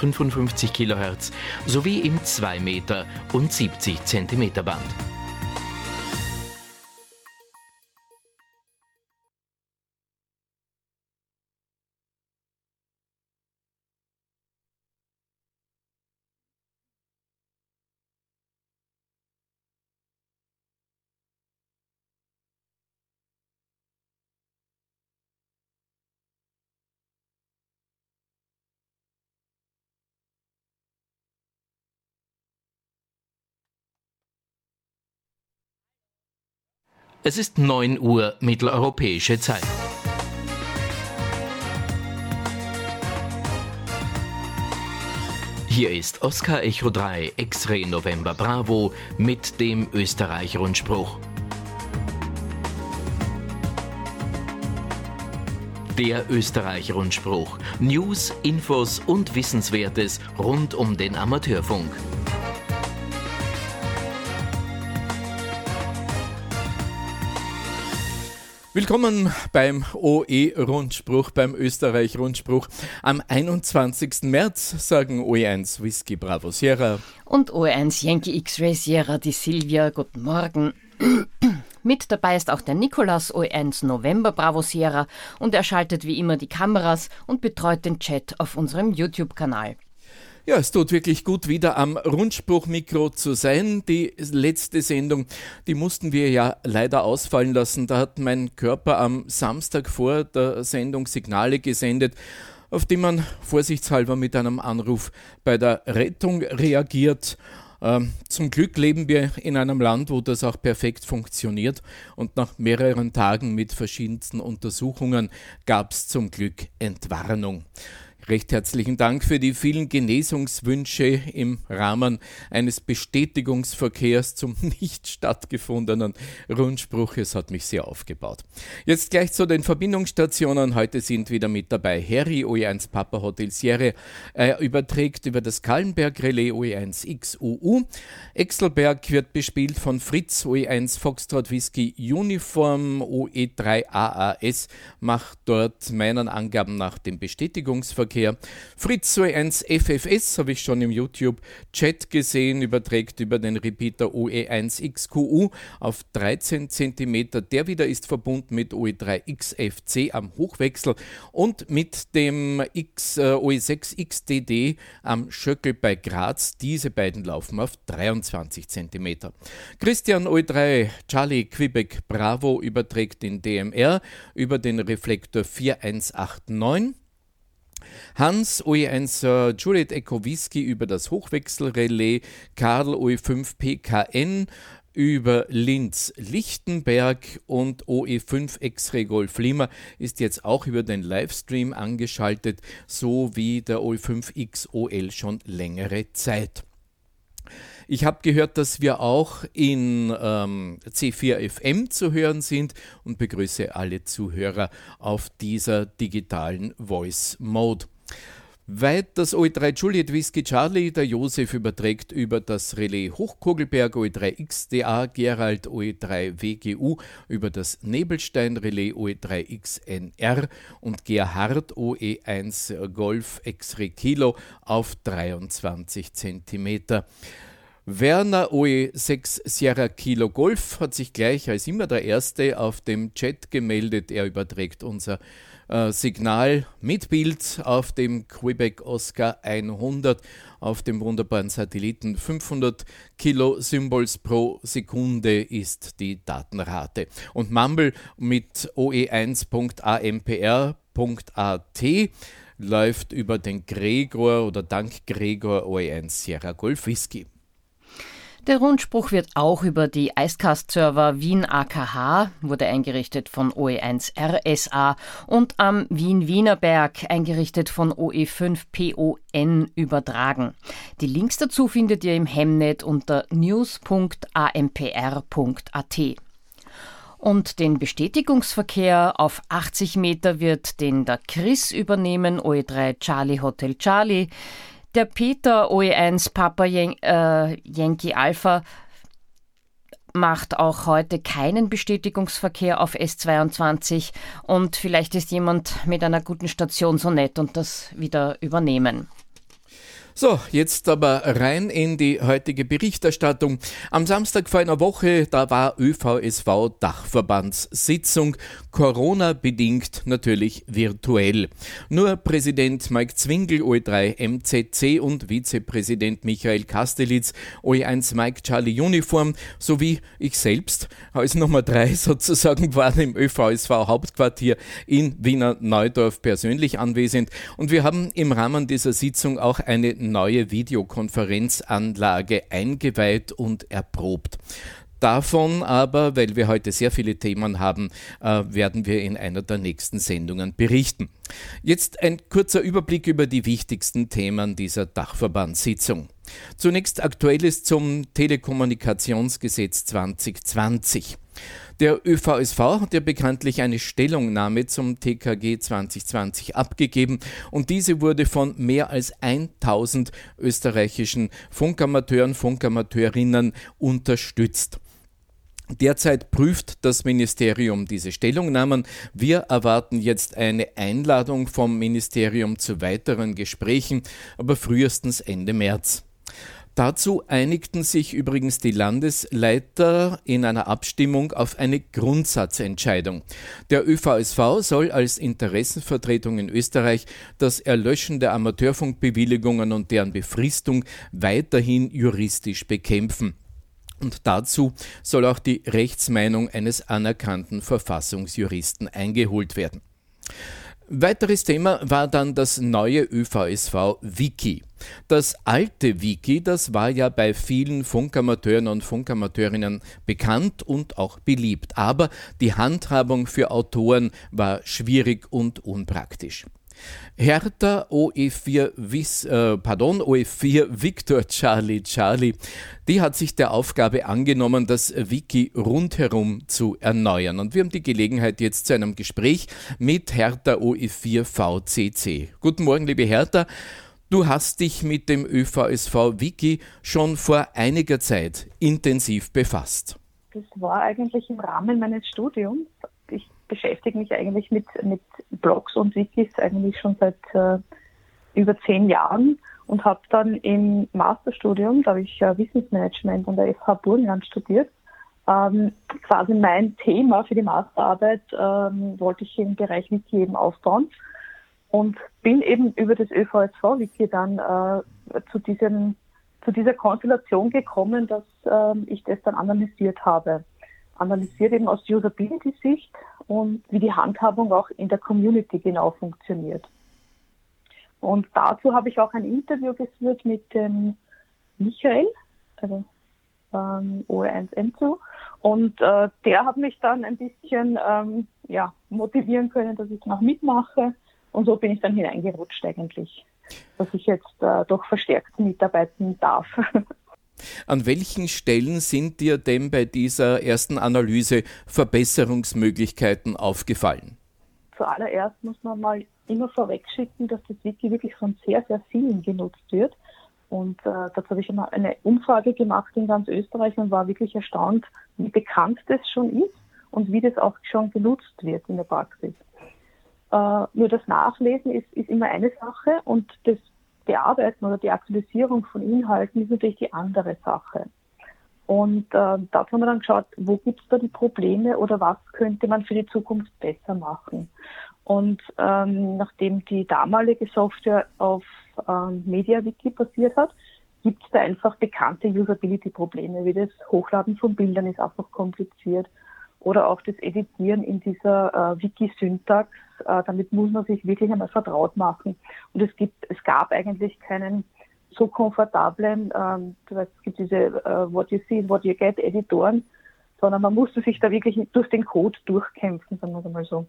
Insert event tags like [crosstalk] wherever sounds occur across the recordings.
55 kHz sowie im 2 Meter und 70 cm Band. Es ist 9 Uhr mitteleuropäische Zeit. Hier ist Oscar Echo 3 X-Ray November Bravo mit dem Österreich-Rundspruch. Der Österreich-Rundspruch. News, Infos und Wissenswertes rund um den Amateurfunk. Willkommen beim OE-Rundspruch, beim Österreich-Rundspruch. Am 21. März sagen OE1 Whisky Bravo Sierra und OE1 Yankee X-Ray Sierra die Silvia. Guten Morgen. [clears throat] Mit dabei ist auch der Nikolas OE1 November Bravo Sierra und er schaltet wie immer die Kameras und betreut den Chat auf unserem YouTube-Kanal. Ja, es tut wirklich gut, wieder am Rundspruchmikro zu sein. Die letzte Sendung, die mussten wir ja leider ausfallen lassen. Da hat mein Körper am Samstag vor der Sendung Signale gesendet, auf die man vorsichtshalber mit einem Anruf bei der Rettung reagiert. Ähm, zum Glück leben wir in einem Land, wo das auch perfekt funktioniert und nach mehreren Tagen mit verschiedensten Untersuchungen gab es zum Glück Entwarnung. Recht herzlichen Dank für die vielen Genesungswünsche im Rahmen eines Bestätigungsverkehrs zum [laughs] nicht stattgefundenen Rundspruch. Es hat mich sehr aufgebaut. Jetzt gleich zu den Verbindungsstationen. Heute sind wieder mit dabei Harry OE1 Papa Hotel Sierra. Er überträgt über das Kallenberg Relais OE1 XUU. Exelberg wird bespielt von Fritz OE1 Foxtrot Whisky Uniform OE3 AAS. Macht dort meinen Angaben nach den Bestätigungsverkehr Verkehr. Fritz 1 FFS habe ich schon im YouTube-Chat gesehen, überträgt über den Repeater OE1XQU auf 13 cm. Der wieder ist verbunden mit OE3XFC am Hochwechsel und mit dem X, äh, OE6XDD am Schöckel bei Graz. Diese beiden laufen auf 23 cm. Christian OE3 Charlie Quebec Bravo überträgt den DMR über den Reflektor 4189. Hans OE1 äh, Juliet Echo Whisky über das Hochwechselrelais, Karl OE5 PKN über Linz Lichtenberg und OE5 X-Ray Golf Lima ist jetzt auch über den Livestream angeschaltet, so wie der OE5 XOL schon längere Zeit. Ich habe gehört, dass wir auch in ähm, C4 FM zu hören sind und begrüße alle Zuhörer auf dieser digitalen Voice Mode. Weit das OE3 Juliet Whisky Charlie, der Josef überträgt über das Relais Hochkogelberg OE3 XDA, Gerald OE3 WGU über das Nebelstein Relais OE3 XNR und Gerhard OE1 Golf X-Ray Kilo auf 23 cm. Werner OE6 Sierra Kilo Golf hat sich gleich als immer der Erste auf dem Chat gemeldet. Er überträgt unser äh, Signal mit Bild auf dem Quebec Oscar 100 auf dem wunderbaren Satelliten. 500 Kilo Symbols pro Sekunde ist die Datenrate. Und Mumble mit oe1.ampr.at läuft über den Gregor oder dank Gregor OE1 Sierra Golf Whisky. Der Rundspruch wird auch über die Icecast-Server Wien AKH, wurde eingerichtet von OE1 RSA, und am Wien-Wiener Berg, eingerichtet von OE5PON, übertragen. Die Links dazu findet ihr im Hemnet unter news.ampr.at. Und den Bestätigungsverkehr auf 80 Meter wird den der Chris übernehmen, OE3 Charlie Hotel Charlie. Der Peter OE1 Papa Yen äh, Yankee Alpha macht auch heute keinen Bestätigungsverkehr auf S22 und vielleicht ist jemand mit einer guten Station so nett und das wieder übernehmen. So, jetzt aber rein in die heutige Berichterstattung. Am Samstag vor einer Woche, da war ÖVSV Dachverbandssitzung, Corona bedingt natürlich virtuell. Nur Präsident Mike Zwingel OE3 MZC und Vizepräsident Michael Kastelitz OE1 Mike Charlie Uniform sowie ich selbst als Nummer 3 [laughs] sozusagen waren im ÖVSV Hauptquartier in Wiener Neudorf persönlich anwesend und wir haben im Rahmen dieser Sitzung auch eine neue Videokonferenzanlage eingeweiht und erprobt. Davon aber, weil wir heute sehr viele Themen haben, äh, werden wir in einer der nächsten Sendungen berichten. Jetzt ein kurzer Überblick über die wichtigsten Themen dieser Dachverbandssitzung. Zunächst Aktuelles zum Telekommunikationsgesetz 2020. Der ÖVSV hat ja bekanntlich eine Stellungnahme zum TKG 2020 abgegeben und diese wurde von mehr als 1000 österreichischen Funkamateuren, Funkamateurinnen unterstützt. Derzeit prüft das Ministerium diese Stellungnahmen. Wir erwarten jetzt eine Einladung vom Ministerium zu weiteren Gesprächen, aber frühestens Ende März. Dazu einigten sich übrigens die Landesleiter in einer Abstimmung auf eine Grundsatzentscheidung. Der ÖVSV soll als Interessenvertretung in Österreich das Erlöschen der Amateurfunkbewilligungen und deren Befristung weiterhin juristisch bekämpfen. Und dazu soll auch die Rechtsmeinung eines anerkannten Verfassungsjuristen eingeholt werden. Weiteres Thema war dann das neue ÖVSV-Wiki. Das alte Wiki, das war ja bei vielen Funkamateuren und Funkamateurinnen bekannt und auch beliebt, aber die Handhabung für Autoren war schwierig und unpraktisch. Hertha OE4, Wiss, äh, pardon, OE4 Victor Charlie Charlie, die hat sich der Aufgabe angenommen, das Wiki rundherum zu erneuern. Und wir haben die Gelegenheit jetzt zu einem Gespräch mit Hertha OE4 VCC. Guten Morgen, liebe Hertha. Du hast dich mit dem ÖVSV Wiki schon vor einiger Zeit intensiv befasst. Das war eigentlich im Rahmen meines Studiums beschäftige mich eigentlich mit, mit Blogs und Wikis eigentlich schon seit äh, über zehn Jahren und habe dann im Masterstudium, da habe ich äh, Wissensmanagement an der FH Burgenland studiert, ähm, quasi mein Thema für die Masterarbeit ähm, wollte ich im Bereich Wiki eben aufbauen und bin eben über das ÖVSV-Wiki dann äh, zu, diesem, zu dieser Konstellation gekommen, dass äh, ich das dann analysiert habe analysiert eben aus Usability-Sicht und wie die Handhabung auch in der Community genau funktioniert. Und dazu habe ich auch ein Interview geführt mit dem Michael, also ähm, OE1M2. Und äh, der hat mich dann ein bisschen ähm, ja, motivieren können, dass ich noch mitmache. Und so bin ich dann hineingerutscht eigentlich, dass ich jetzt äh, doch verstärkt mitarbeiten darf. [laughs] An welchen Stellen sind dir denn bei dieser ersten Analyse Verbesserungsmöglichkeiten aufgefallen? Zuallererst muss man mal immer vorwegschicken, dass das Wiki wirklich von sehr, sehr vielen genutzt wird. Und äh, dazu habe ich einmal eine Umfrage gemacht in ganz Österreich und war wirklich erstaunt, wie bekannt das schon ist und wie das auch schon genutzt wird in der Praxis. Äh, nur das Nachlesen ist, ist immer eine Sache und das Bearbeiten oder die Aktualisierung von Inhalten ist natürlich die andere Sache. Und äh, dazu haben wir dann geschaut, wo gibt es da die Probleme oder was könnte man für die Zukunft besser machen. Und ähm, nachdem die damalige Software auf ähm, MediaWiki basiert hat, gibt es da einfach bekannte Usability-Probleme, wie das Hochladen von Bildern ist einfach kompliziert oder auch das Editieren in dieser äh, Wiki-Syntax. Äh, damit muss man sich wirklich einmal vertraut machen. Und es gibt, es gab eigentlich keinen so komfortablen, ähm, du weißt, es gibt diese äh, What You See, What You Get Editoren, sondern man musste sich da wirklich durch den Code durchkämpfen, sagen wir mal so.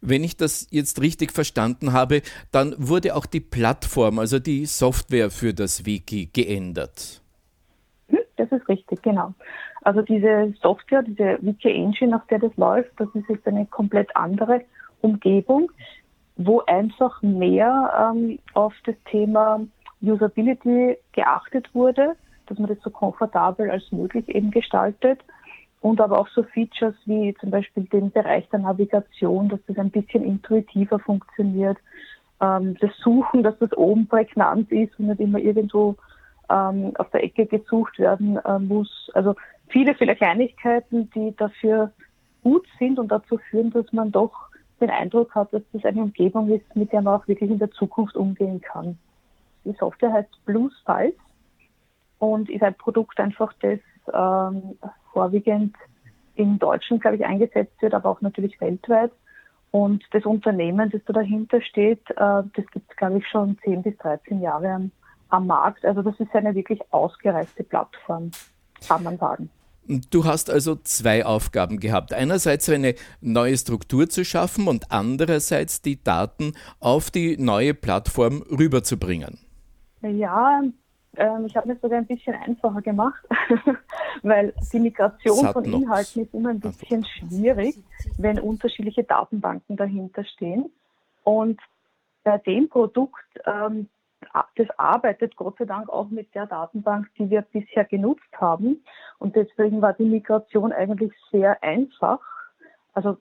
Wenn ich das jetzt richtig verstanden habe, dann wurde auch die Plattform, also die Software für das Wiki geändert. Hm, das ist richtig, genau. Also diese Software, diese Wiki Engine, auf der das läuft, das ist jetzt eine komplett andere Umgebung, wo einfach mehr ähm, auf das Thema Usability geachtet wurde, dass man das so komfortabel als möglich eben gestaltet und aber auch so Features wie zum Beispiel den Bereich der Navigation, dass das ein bisschen intuitiver funktioniert, ähm, das Suchen, dass das oben prägnant ist und nicht immer irgendwo ähm, auf der Ecke gesucht werden äh, muss. Also viele, viele Kleinigkeiten, die dafür gut sind und dazu führen, dass man doch den Eindruck hat, dass das eine Umgebung ist, mit der man auch wirklich in der Zukunft umgehen kann. Die Software heißt Blue Spice und ist ein Produkt einfach, das ähm, vorwiegend in Deutschland, glaube ich, eingesetzt wird, aber auch natürlich weltweit. Und das Unternehmen, das da dahinter steht, äh, das gibt es, glaube ich, schon 10 bis 13 Jahre am, am Markt. Also das ist eine wirklich ausgereifte Plattform, kann man sagen. Du hast also zwei Aufgaben gehabt. Einerseits eine neue Struktur zu schaffen und andererseits die Daten auf die neue Plattform rüberzubringen. Ja, ähm, ich habe mir sogar ein bisschen einfacher gemacht, [laughs] weil die Migration von Inhalten ist immer ein bisschen schwierig, wenn unterschiedliche Datenbanken dahinter stehen. Und bei dem Produkt, ähm, das arbeitet Gott sei Dank auch mit der Datenbank, die wir bisher genutzt haben. Und deswegen war die Migration eigentlich sehr einfach. Also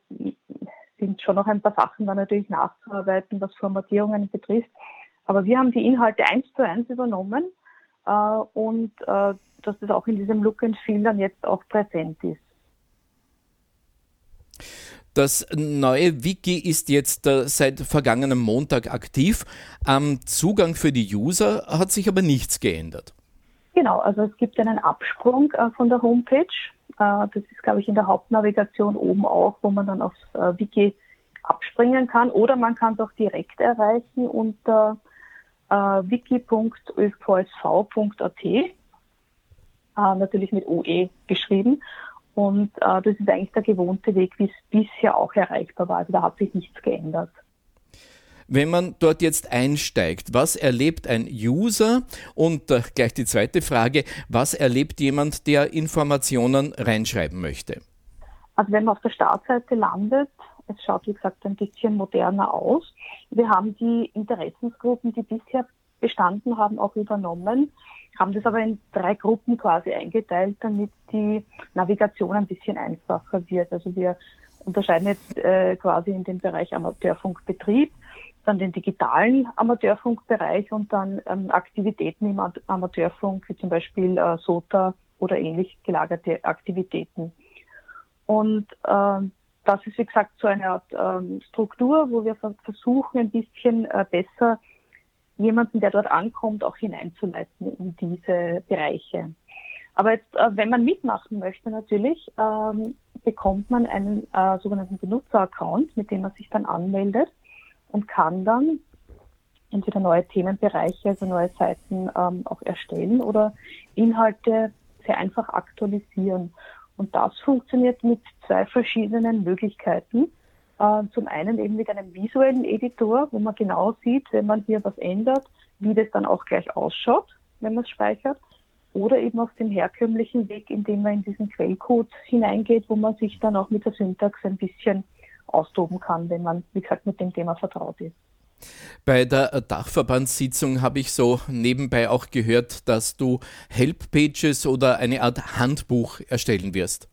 sind schon noch ein paar Sachen da natürlich nachzuarbeiten, was Formatierungen betrifft. Aber wir haben die Inhalte eins zu eins übernommen äh, und äh, dass das auch in diesem Look and Feel dann jetzt auch präsent ist. Das neue Wiki ist jetzt äh, seit vergangenem Montag aktiv. Am Zugang für die User hat sich aber nichts geändert. Genau, also es gibt einen Absprung äh, von der Homepage. Äh, das ist, glaube ich, in der Hauptnavigation oben auch, wo man dann aufs äh, Wiki abspringen kann. Oder man kann es auch direkt erreichen unter äh, wiki.övsv.at, natürlich mit OE geschrieben. Und äh, das ist eigentlich der gewohnte Weg, wie es bisher auch erreichbar war. Also da hat sich nichts geändert. Wenn man dort jetzt einsteigt, was erlebt ein User? Und äh, gleich die zweite Frage, was erlebt jemand, der Informationen reinschreiben möchte? Also wenn man auf der Startseite landet, es schaut, wie gesagt, ein bisschen moderner aus. Wir haben die Interessensgruppen, die bisher bestanden haben, auch übernommen, haben das aber in drei Gruppen quasi eingeteilt, damit die Navigation ein bisschen einfacher wird. Also wir unterscheiden jetzt äh, quasi in den Bereich Amateurfunkbetrieb, dann den digitalen Amateurfunkbereich und dann ähm, Aktivitäten im Amateurfunk, wie zum Beispiel äh, SOTA oder ähnlich gelagerte Aktivitäten. Und äh, das ist, wie gesagt, so eine Art ähm, Struktur, wo wir versuchen, ein bisschen äh, besser jemanden, der dort ankommt, auch hineinzuleiten in diese Bereiche. Aber jetzt, äh, wenn man mitmachen möchte natürlich, ähm, bekommt man einen äh, sogenannten Benutzeraccount, mit dem man sich dann anmeldet und kann dann entweder neue Themenbereiche, also neue Seiten ähm, auch erstellen oder Inhalte sehr einfach aktualisieren. Und das funktioniert mit zwei verschiedenen Möglichkeiten. Äh, zum einen eben mit einem visuellen Editor, wo man genau sieht, wenn man hier was ändert, wie das dann auch gleich ausschaut, wenn man es speichert. Oder eben auf dem herkömmlichen Weg, indem man in diesen Quellcode hineingeht, wo man sich dann auch mit der Syntax ein bisschen austoben kann, wenn man, wie gesagt, mit dem Thema vertraut ist. Bei der Dachverbandssitzung habe ich so nebenbei auch gehört, dass du Help-Pages oder eine Art Handbuch erstellen wirst.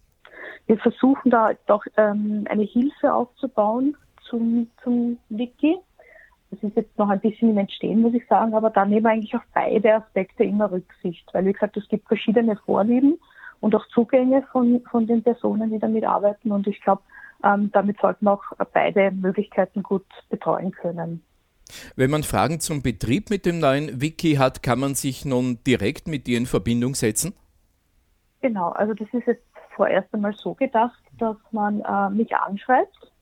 Wir versuchen da doch ähm, eine Hilfe aufzubauen zum, zum Wiki. Das ist jetzt noch ein bisschen im Entstehen, muss ich sagen, aber da nehmen wir eigentlich auf beide Aspekte immer Rücksicht, weil wie gesagt, es gibt verschiedene Vorlieben und auch Zugänge von, von den Personen, die damit arbeiten und ich glaube, ähm, damit sollten auch beide Möglichkeiten gut betreuen können. Wenn man Fragen zum Betrieb mit dem neuen Wiki hat, kann man sich nun direkt mit dir in Verbindung setzen? Genau, also das ist jetzt vorerst einmal so gedacht, dass man äh, mich anschreibt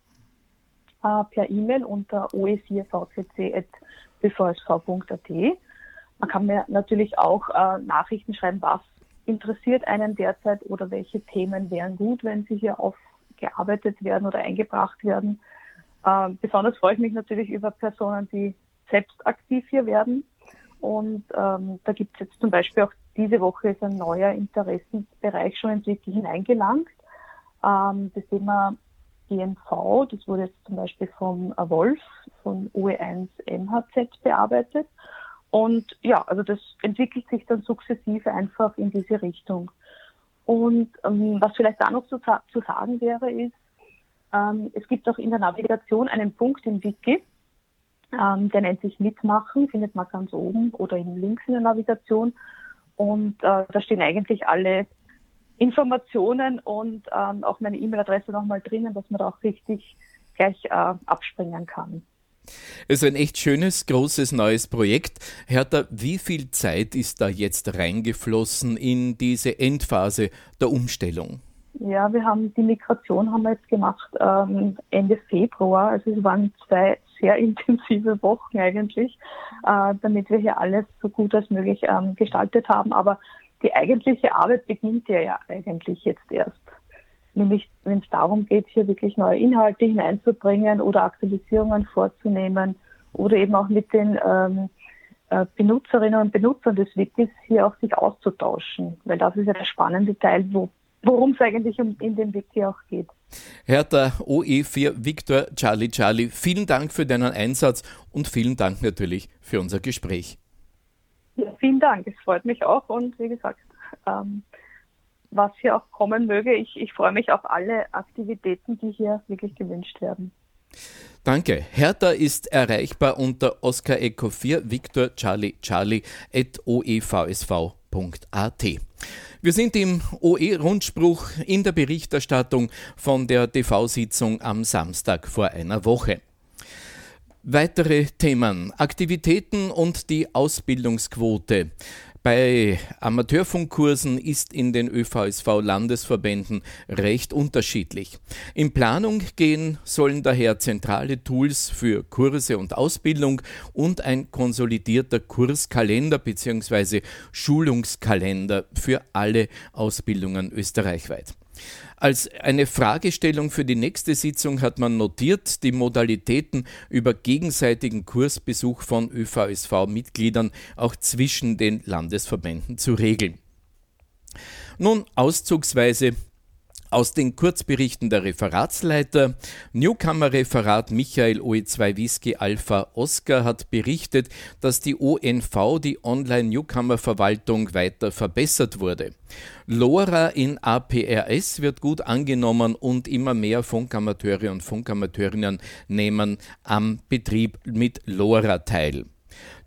äh, per E-Mail unter oe4vcc.bvsv.at. Man kann mir natürlich auch äh, Nachrichten schreiben, was interessiert einen derzeit oder welche Themen wären gut, wenn sie hier aufgearbeitet werden oder eingebracht werden. Ähm, besonders freue ich mich natürlich über Personen, die selbst aktiv hier werden. Und ähm, da gibt es jetzt zum Beispiel auch diese Woche ist ein neuer Interessensbereich schon Wiki hineingelangt. Ähm, das Thema GNV, das wurde jetzt zum Beispiel vom Wolf von OE1 MHZ bearbeitet. Und ja, also das entwickelt sich dann sukzessive einfach in diese Richtung. Und ähm, was vielleicht da noch zu, zu sagen wäre, ist, ähm, es gibt auch in der Navigation einen Punkt im Wiki, Ähm, der nennt sich Mitmachen, findet man ganz oben oder in links in der Navigation. Und äh, da stehen eigentlich alle Informationen und ähm, auch meine E-Mail-Adresse nochmal drinnen, dass man da auch richtig gleich äh, abspringen kann. Es ist ein echt schönes, großes, neues Projekt. Hertha, wie viel Zeit ist da jetzt reingeflossen in diese Endphase der Umstellung? Ja, wir haben die Migration haben wir jetzt gemacht ähm, Ende Februar. Also es waren zwei sehr [laughs] intensive Wochen eigentlich, äh, damit wir hier alles so gut als möglich ähm, gestaltet haben. Aber die eigentliche Arbeit beginnt ja, ja eigentlich jetzt erst. Nämlich, wenn es darum geht, hier wirklich neue Inhalte hineinzubringen oder Aktualisierungen vorzunehmen oder eben auch mit den ähm, äh, Benutzerinnen und Benutzern des Wikis hier auch sich auszutauschen. Weil das ist ja der spannende Teil, wo, worum es eigentlich um, in dem Wiki auch geht. Hertha OE4 Victor Charlie Charlie, vielen Dank für deinen Einsatz und vielen Dank natürlich für unser Gespräch. Ja, vielen Dank, es freut mich auch und wie gesagt, ähm, was hier auch kommen möge. Ich, ich freue mich auf alle Aktivitäten, die hier wirklich gewünscht werden. Danke. Hertha ist erreichbar unter Oscar Echo 4 Victor Charlie Charlie at oevsv.at. Wir sind im OE-Rundspruch in der Berichterstattung von der TV-Sitzung am Samstag vor einer Woche. Weitere Themen, Aktivitäten und die Ausbildungsquote. Bei Amateurfunkkursen ist in den ÖVSV-Landesverbänden recht unterschiedlich. In Planung gehen sollen daher zentrale Tools für Kurse und Ausbildung und ein konsolidierter Kurskalender bzw. Schulungskalender für alle Ausbildungen österreichweit. Als eine Fragestellung für die nächste Sitzung hat man notiert, die Modalitäten über gegenseitigen Kursbesuch von ÖVSV-Mitgliedern auch zwischen den Landesverbänden zu regeln. Nun auszugsweise aus den Kurzberichten der Referatsleiter, Newcomer-Referat Michael OE2 Whisky Alpha Oscar hat berichtet, dass die ONV, die Online-Newcomer-Verwaltung, weiter verbessert wurde. LoRa in APRS wird gut angenommen und immer mehr Funkamateure und Funkamateurinnen nehmen am Betrieb mit LoRa teil.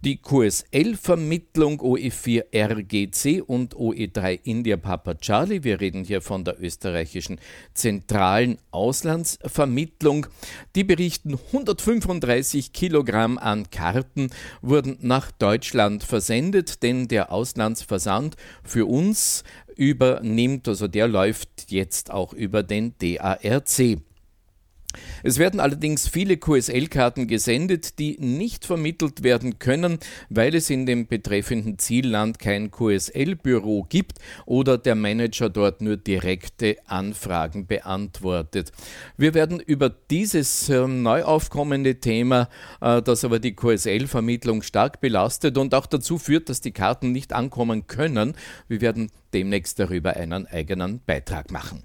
Die QSL-Vermittlung OE4 RGC und OE3 India Papa Charlie, wir reden hier von der österreichischen zentralen Auslandsvermittlung, die berichten 135 Kilogramm an Karten wurden nach Deutschland versendet, denn der Auslandsversand für uns übernimmt, also der läuft jetzt auch über den DARC. Es werden allerdings viele QSL-Karten gesendet, die nicht vermittelt werden können, weil es in dem betreffenden Zielland kein QSL-Büro gibt oder der Manager dort nur direkte Anfragen beantwortet. Wir werden über dieses äh, neu aufkommende Thema, äh, das aber die QSL-Vermittlung stark belastet und auch dazu führt, dass die Karten nicht ankommen können, wir werden demnächst darüber einen eigenen Beitrag machen.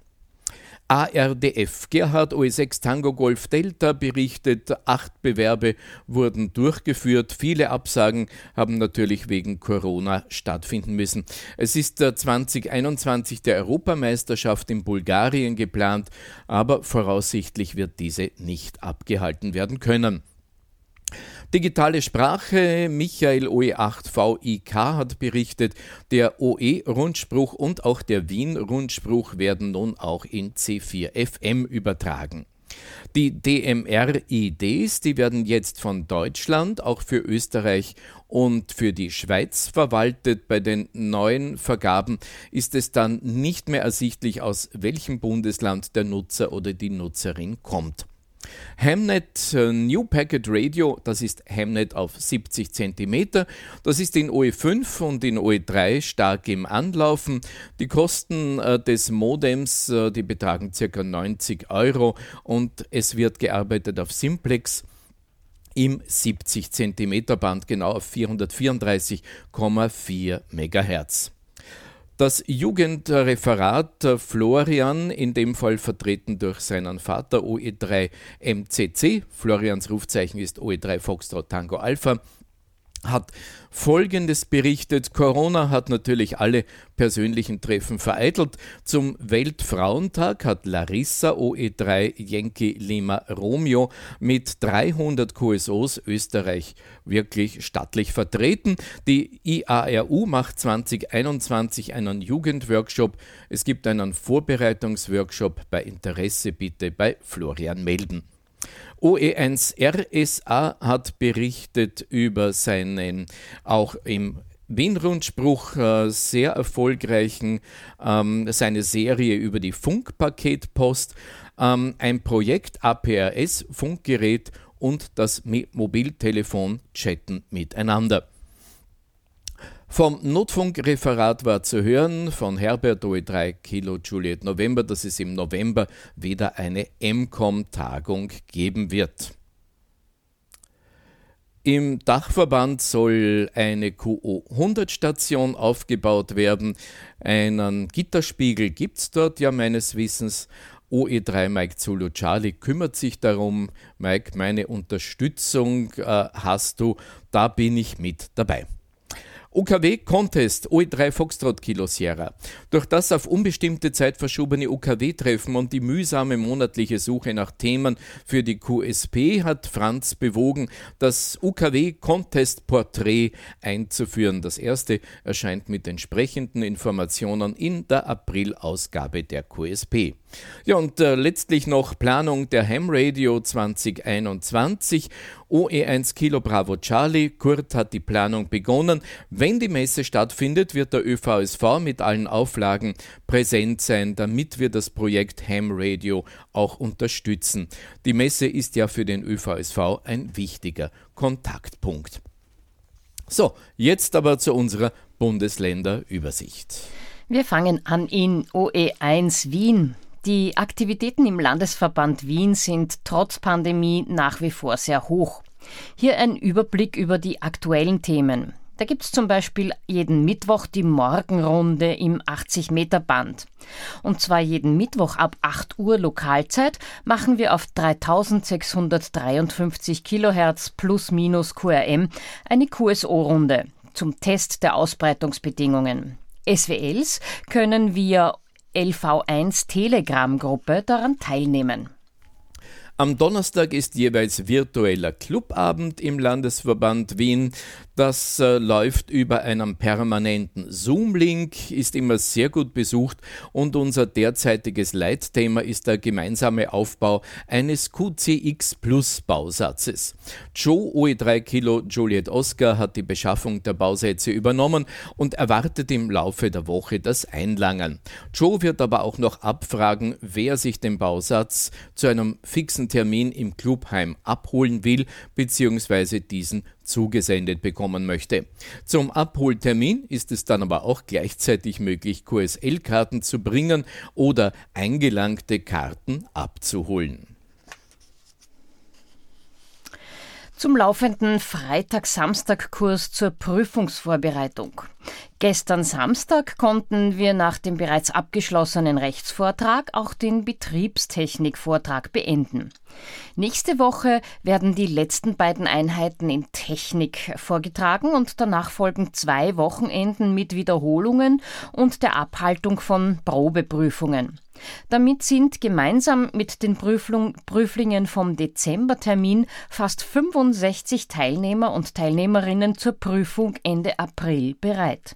ARDF. Gerhard OE6 Tango Golf Delta berichtet, acht Bewerbe wurden durchgeführt. Viele Absagen haben natürlich wegen Corona stattfinden müssen. Es ist 2021 der Europameisterschaft in Bulgarien geplant, aber voraussichtlich wird diese nicht abgehalten werden können. Digitale Sprache, Michael OE8VIK hat berichtet, der OE-Rundspruch und auch der Wien-Rundspruch werden nun auch in C4FM übertragen. Die DMR-IDs, die werden jetzt von Deutschland auch für Österreich und für die Schweiz verwaltet. Bei den neuen Vergaben ist es dann nicht mehr ersichtlich, aus welchem Bundesland der Nutzer oder die Nutzerin kommt. Hamnet äh, New Packet Radio, das ist Hamnet auf 70 cm. Das ist in OE5 und in OE3 stark im Anlaufen. Die Kosten äh, des Modems, äh, die betragen ca. 90 Euro und es wird gearbeitet auf Simplex im 70 cm Band, genau auf 434,4 MHz. Das Jugendreferat Florian, in dem Fall vertreten durch seinen Vater OE3 MCC, Florians Rufzeichen ist OE3 Foxtrot Tango Alpha, hat Folgendes berichtet. Corona hat natürlich alle persönlichen Treffen vereitelt. Zum Weltfrauentag hat Larissa OE3 Yankee Lima Romeo mit 300 QSOs Österreich wirklich stattlich vertreten. Die IARU macht 2021 einen Jugendworkshop. Es gibt einen Vorbereitungsworkshop. Bei Interesse bitte bei Florian melden. OE1 RSA hat berichtet über seinen auch im Wien-Rundspruch äh, sehr erfolgreichen, ähm, seine Serie über die Funkpaketpost, ähm, ein Projekt APRS, Funkgerät und das Mobiltelefon chatten miteinander. Vom Notfunkreferat war zu hören von Herbert OE3 Kilo Juliet November, dass es im November wieder eine MCOM-Tagung geben wird. Im Dachverband soll eine QO100-Station aufgebaut werden. Einen Gitterspiegel gibt es dort ja meines Wissens. OE3 Mike Zulu Charlie kümmert sich darum. Mike, meine Unterstützung äh, hast du, da bin ich mit dabei. UKW Contest OE3 Foxtrot Kilo Sierra. Durch das auf unbestimmte Zeit verschobene UKW-Treffen und die mühsame monatliche Suche nach Themen für die QSP hat Franz bewogen, das UKW Contest Porträt einzuführen. Das erste erscheint mit entsprechenden Informationen in der April-Ausgabe der QSP. Ja, und äh, letztlich noch Planung der Ham Radio 2021. OE1 Kilo Bravo Charlie. Kurt hat die Planung begonnen. Wenn die Messe stattfindet, wird der ÖVSV mit allen Auflagen präsent sein, damit wir das Projekt Ham Radio auch unterstützen. Die Messe ist ja für den ÖVSV ein wichtiger Kontaktpunkt. So, jetzt aber zu unserer Bundesländerübersicht. Wir fangen an in OE1 Wien. Die Aktivitäten im Landesverband Wien sind trotz Pandemie nach wie vor sehr hoch. Hier ein Überblick über die aktuellen Themen. Da gibt es zum Beispiel jeden Mittwoch die Morgenrunde im 80-Meter-Band. Und zwar jeden Mittwoch ab 8 Uhr Lokalzeit machen wir auf 3653 Kilohertz plus minus QRM eine QSO-Runde zum Test der Ausbreitungsbedingungen. SWLs können via LV1 Telegram-Gruppe daran teilnehmen. Am Donnerstag ist jeweils virtueller Clubabend im Landesverband Wien. Das äh, läuft über einen permanenten Zoom-Link, ist immer sehr gut besucht und unser derzeitiges Leitthema ist der gemeinsame Aufbau eines QCX Plus Bausatzes. Joe OE3 Kilo Juliet Oscar hat die Beschaffung der Bausätze übernommen und erwartet im Laufe der Woche das Einlangen. Joe wird aber auch noch abfragen, wer sich den Bausatz zu einem fixen Termin im Clubheim abholen will bzw. diesen zugesendet bekommen möchte. Zum Abholtermin ist es dann aber auch gleichzeitig möglich, QSL-Karten zu bringen oder eingelangte Karten abzuholen. Zum laufenden Freitag-Samstag-Kurs zur Prüfungsvorbereitung. Gestern Samstag konnten wir nach dem bereits abgeschlossenen Rechtsvortrag auch den Betriebstechnikvortrag beenden. Nächste Woche werden die letzten beiden Einheiten in Technik vorgetragen und danach folgen zwei Wochenenden mit Wiederholungen und der Abhaltung von Probeprüfungen. Damit sind gemeinsam mit den Prüflung, Prüflingen vom Dezembertermin fast 65 Teilnehmer und Teilnehmerinnen zur Prüfung Ende April bereit.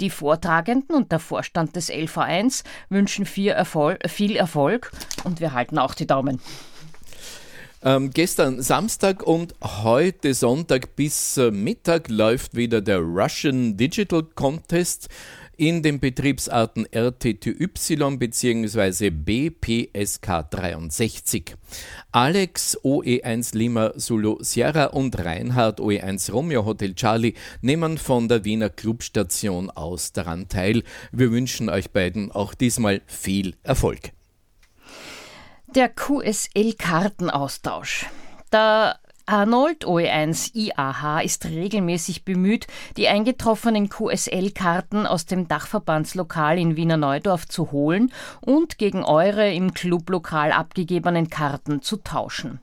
Die Vortragenden und der Vorstand des LV1 wünschen viel Erfolg, viel Erfolg und wir halten auch die Daumen. Ähm, gestern Samstag und heute Sonntag bis äh, Mittag läuft wieder der Russian Digital Contest in den Betriebsarten RTTY bzw. BPSK 63. Alex OE1 Lima Sulu Sierra und Reinhard OE1 Romeo Hotel Charlie nehmen von der Wiener Clubstation aus daran teil. Wir wünschen euch beiden auch diesmal viel Erfolg. Der QSL-Kartenaustausch. Da Arnold OE1 IAH ist regelmäßig bemüht, die eingetroffenen QSL-Karten aus dem Dachverbandslokal in Wiener Neudorf zu holen und gegen eure im Clublokal abgegebenen Karten zu tauschen.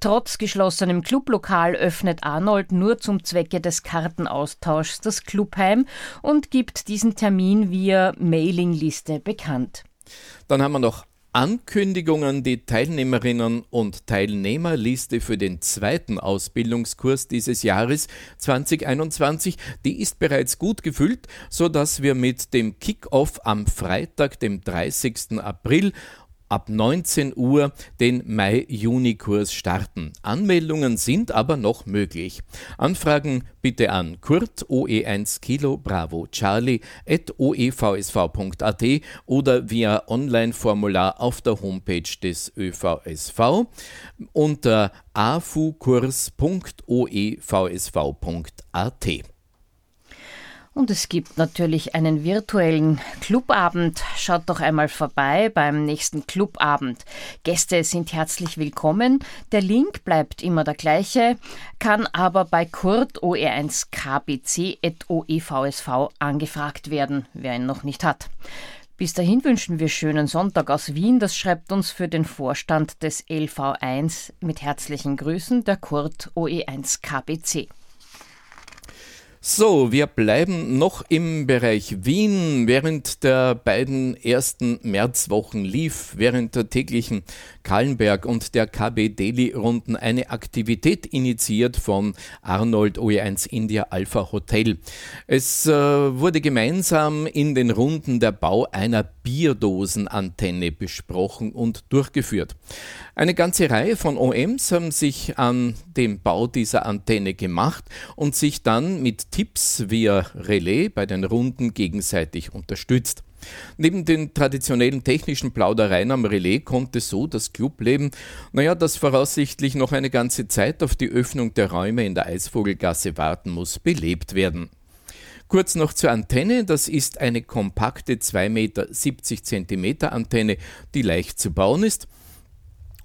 Trotz geschlossenem Clublokal öffnet Arnold nur zum Zwecke des Kartenaustauschs das Clubheim und gibt diesen Termin via Mailingliste bekannt. Dann haben wir noch Ankündigungen, die Teilnehmerinnen und Teilnehmerliste für den zweiten Ausbildungskurs dieses Jahres 2021, die ist bereits gut gefüllt, so dass wir mit dem Kickoff am Freitag, dem 30. April ab 19 Uhr den Mai-Juni-Kurs starten. Anmeldungen sind aber noch möglich. Anfragen bitte an kurt OE1 Kilo Bravo Charlie at oevsv.at oder via Online-Formular auf der Homepage des ÖVSV unter afukurs.oevsv.at. Und es gibt natürlich einen virtuellen Clubabend. Schaut doch einmal vorbei beim nächsten Clubabend. Gäste sind herzlich willkommen. Der Link bleibt immer der gleiche, kann aber bei Kurt OE1KBC.oevsv angefragt werden, wer ihn noch nicht hat. Bis dahin wünschen wir schönen Sonntag aus Wien. Das schreibt uns für den Vorstand des LV1 mit herzlichen Grüßen der Kurt OE1 KBC. So, wir bleiben noch im Bereich Wien. Während der beiden ersten Märzwochen lief während der täglichen Kallenberg und der KB Delhi Runden eine Aktivität initiiert von Arnold OE1 India Alpha Hotel. Es äh, wurde gemeinsam in den Runden der Bau einer Bierdosenantenne besprochen und durchgeführt. Eine ganze Reihe von OMs haben sich an dem Bau dieser Antenne gemacht und sich dann mit Tipps via Relais bei den Runden gegenseitig unterstützt. Neben den traditionellen technischen Plaudereien am Relais konnte so das Clubleben, naja, das voraussichtlich noch eine ganze Zeit auf die Öffnung der Räume in der Eisvogelgasse warten muss, belebt werden. Kurz noch zur Antenne. Das ist eine kompakte 2,70 Meter Antenne, die leicht zu bauen ist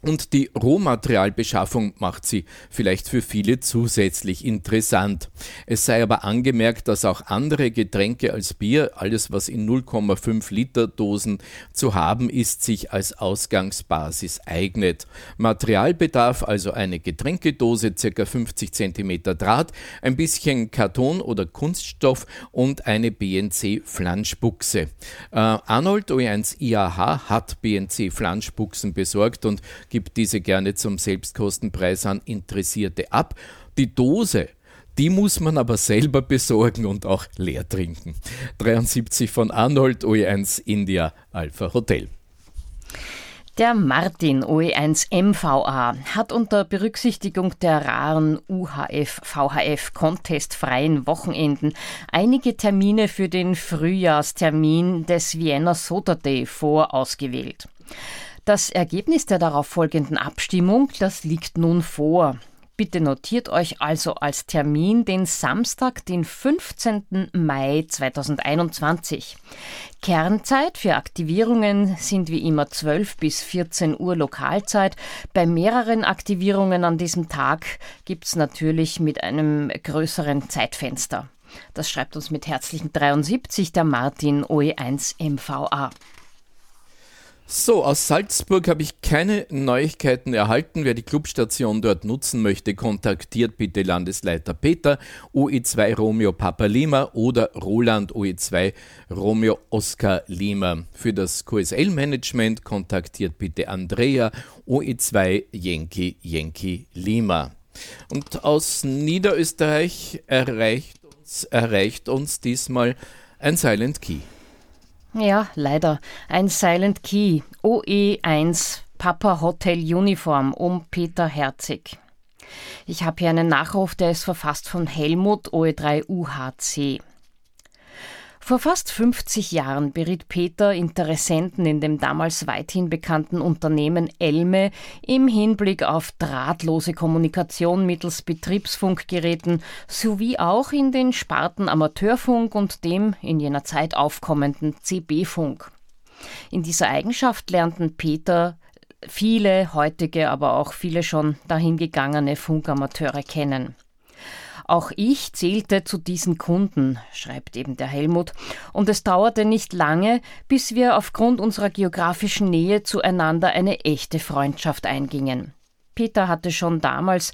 und die Rohmaterialbeschaffung macht sie vielleicht für viele zusätzlich interessant. Es sei aber angemerkt, dass auch andere Getränke als Bier, alles was in 0,5 Liter Dosen zu haben ist, sich als Ausgangsbasis eignet. Materialbedarf also eine Getränkedose, ca. 50 cm Draht, ein bisschen Karton oder Kunststoff und eine BNC Flanschbuchse. Äh, Arnold OE1 IAH hat BNC Flanschbuchsen besorgt und gibt diese gerne zum Selbstkostenpreis an Interessierte ab. Die Dose, die muss man aber selber [laughs] besorgen und auch leer trinken. 73 von Arnold OE1 India Alpha Hotel. Der Martin OE1 MVA hat unter Berücksichtigung der raren UHF VHF contestfreien Wochenenden einige Termine für den Frühjahrstermin des Vienna Soda Day vorausgewählt. Das Ergebnis der darauf folgenden Abstimmung, das liegt nun vor. Bitte notiert euch also als Termin den Samstag, den 15. Mai 2021. Kernzeit für Aktivierungen sind wie immer 12 bis 14 Uhr Lokalzeit. Bei mehreren Aktivierungen an diesem Tag gibt es natürlich mit einem größeren Zeitfenster. Das schreibt uns mit herzlichen 73 der Martin OE1 MVA. So, aus Salzburg habe ich keine Neuigkeiten erhalten. Wer die Clubstation dort nutzen möchte, kontaktiert bitte Landesleiter Peter, OE2 Romeo Papa Lima oder Roland OE2 Romeo Oscar Lima. Für das QSL-Management kontaktiert bitte Andrea OE2 Yankee Yankee Lima. Und aus Niederösterreich erreicht uns, erreicht uns diesmal ein Silent Key. Ja, leider. Ein Silent Key. OE1 Papa Hotel Uniform um Peter Herzig. Ich habe hier einen Nachruf, der ist verfasst von Helmut OE3 UHC. Vor fast 50 Jahren beriet Peter Interessenten in dem damals weithin bekannten Unternehmen Elme im Hinblick auf drahtlose Kommunikation mittels Betriebsfunkgeräten sowie auch in den Sparten Amateurfunk und dem in jener Zeit aufkommenden CB-Funk. In dieser Eigenschaft lernten Peter viele heutige, aber auch viele schon dahingegangene Funkamateure kennen. Auch ich zählte zu diesen Kunden, schreibt eben der Helmut, und es dauerte nicht lange, bis wir aufgrund unserer geografischen Nähe zueinander eine echte Freundschaft eingingen. Peter hatte schon damals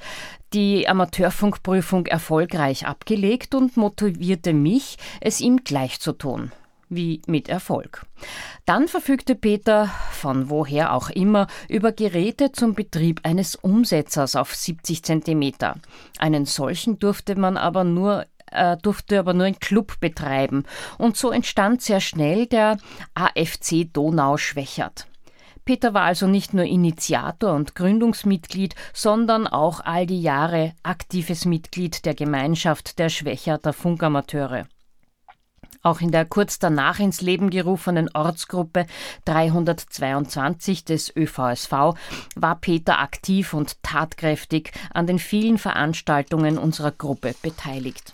die Amateurfunkprüfung erfolgreich abgelegt und motivierte mich, es ihm gleich zu tun wie mit Erfolg. Dann verfügte Peter, von woher auch immer, über Geräte zum Betrieb eines Umsetzers auf 70 cm. Einen solchen durfte man aber nur äh, durfte aber nur ein Club betreiben und so entstand sehr schnell der AFC Donau Schwächert. Peter war also nicht nur Initiator und Gründungsmitglied, sondern auch all die Jahre aktives Mitglied der Gemeinschaft der Schwächerter Funkamateure. Auch in der kurz danach ins Leben gerufenen Ortsgruppe 322 des ÖVSV war Peter aktiv und tatkräftig an den vielen Veranstaltungen unserer Gruppe beteiligt.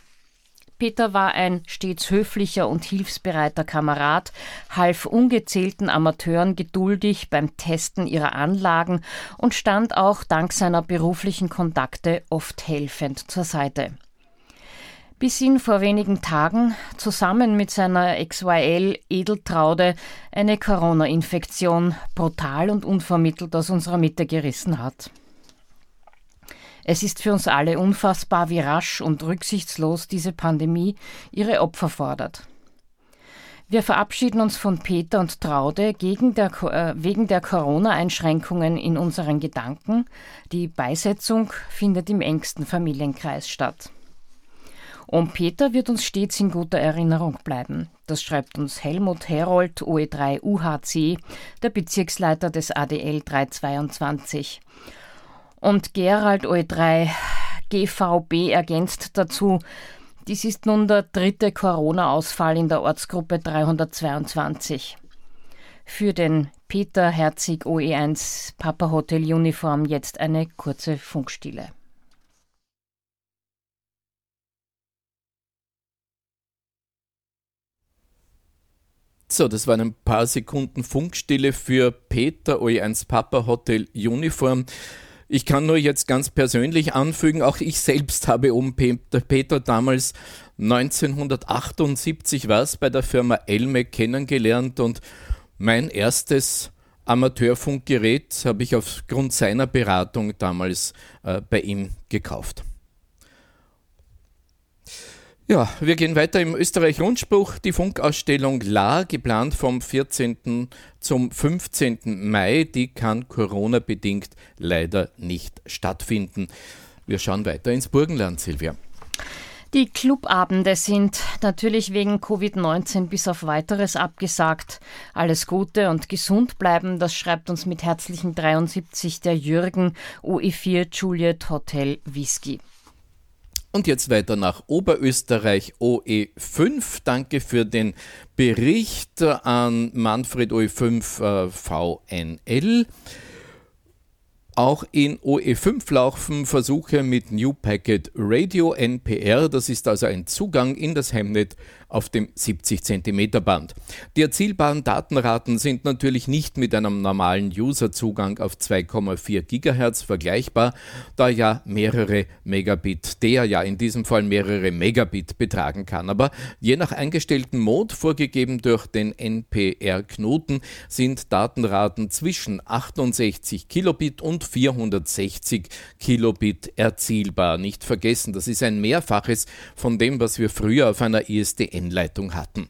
Peter war ein stets höflicher und hilfsbereiter Kamerad, half ungezählten Amateuren geduldig beim Testen ihrer Anlagen und stand auch dank seiner beruflichen Kontakte oft helfend zur Seite bis ihn vor wenigen Tagen zusammen mit seiner XYL Edeltraude eine Corona-Infektion brutal und unvermittelt aus unserer Mitte gerissen hat. Es ist für uns alle unfassbar, wie rasch und rücksichtslos diese Pandemie ihre Opfer fordert. Wir verabschieden uns von Peter und Traude der, äh, wegen der Corona-Einschränkungen in unseren Gedanken. Die Beisetzung findet im engsten Familienkreis statt. Und Peter wird uns stets in guter Erinnerung bleiben. Das schreibt uns Helmut Herold, OE3 UHC, der Bezirksleiter des ADL 322. Und Gerald OE3 GVB ergänzt dazu, dies ist nun der dritte Corona-Ausfall in der Ortsgruppe 322. Für den Peter Herzig OE1 Papa Hotel Uniform jetzt eine kurze Funkstille. So, das waren ein paar Sekunden Funkstille für Peter OE1 Papa Hotel Uniform. Ich kann nur jetzt ganz persönlich anfügen, auch ich selbst habe um Peter, damals 1978 was bei der Firma Elmec kennengelernt und mein erstes Amateurfunkgerät habe ich aufgrund seiner Beratung damals äh, bei ihm gekauft. Ja, wir gehen weiter im Österreich-Rundspruch. Die Funkausstellung La, geplant vom 14. zum 15. Mai, die kann Corona-bedingt leider nicht stattfinden. Wir schauen weiter ins Burgenland, Silvia. Die Clubabende sind natürlich wegen Covid-19 bis auf weiteres abgesagt. Alles Gute und gesund bleiben, das schreibt uns mit herzlichen 73 der Jürgen OE4 Juliet Hotel Whisky. Und jetzt weiter nach Oberösterreich OE5. Danke für den Bericht an Manfred OE5 äh, VNL. Auch in OE5 laufen Versuche mit New Packet Radio NPR. Das ist also ein Zugang in das Hemnet auf dem 70 cm Band. Die erzielbaren Datenraten sind natürlich nicht mit einem normalen Userzugang auf 2,4 GHz vergleichbar, da ja mehrere Megabit, der ja in diesem Fall mehrere Megabit betragen kann. Aber je nach eingestellten Mode, vorgegeben durch den NPR-Knoten, sind Datenraten zwischen 68 Kilobit und 460 Kilobit erzielbar. Nicht vergessen, das ist ein Mehrfaches von dem, was wir früher auf einer ISDN Einleitung hatten.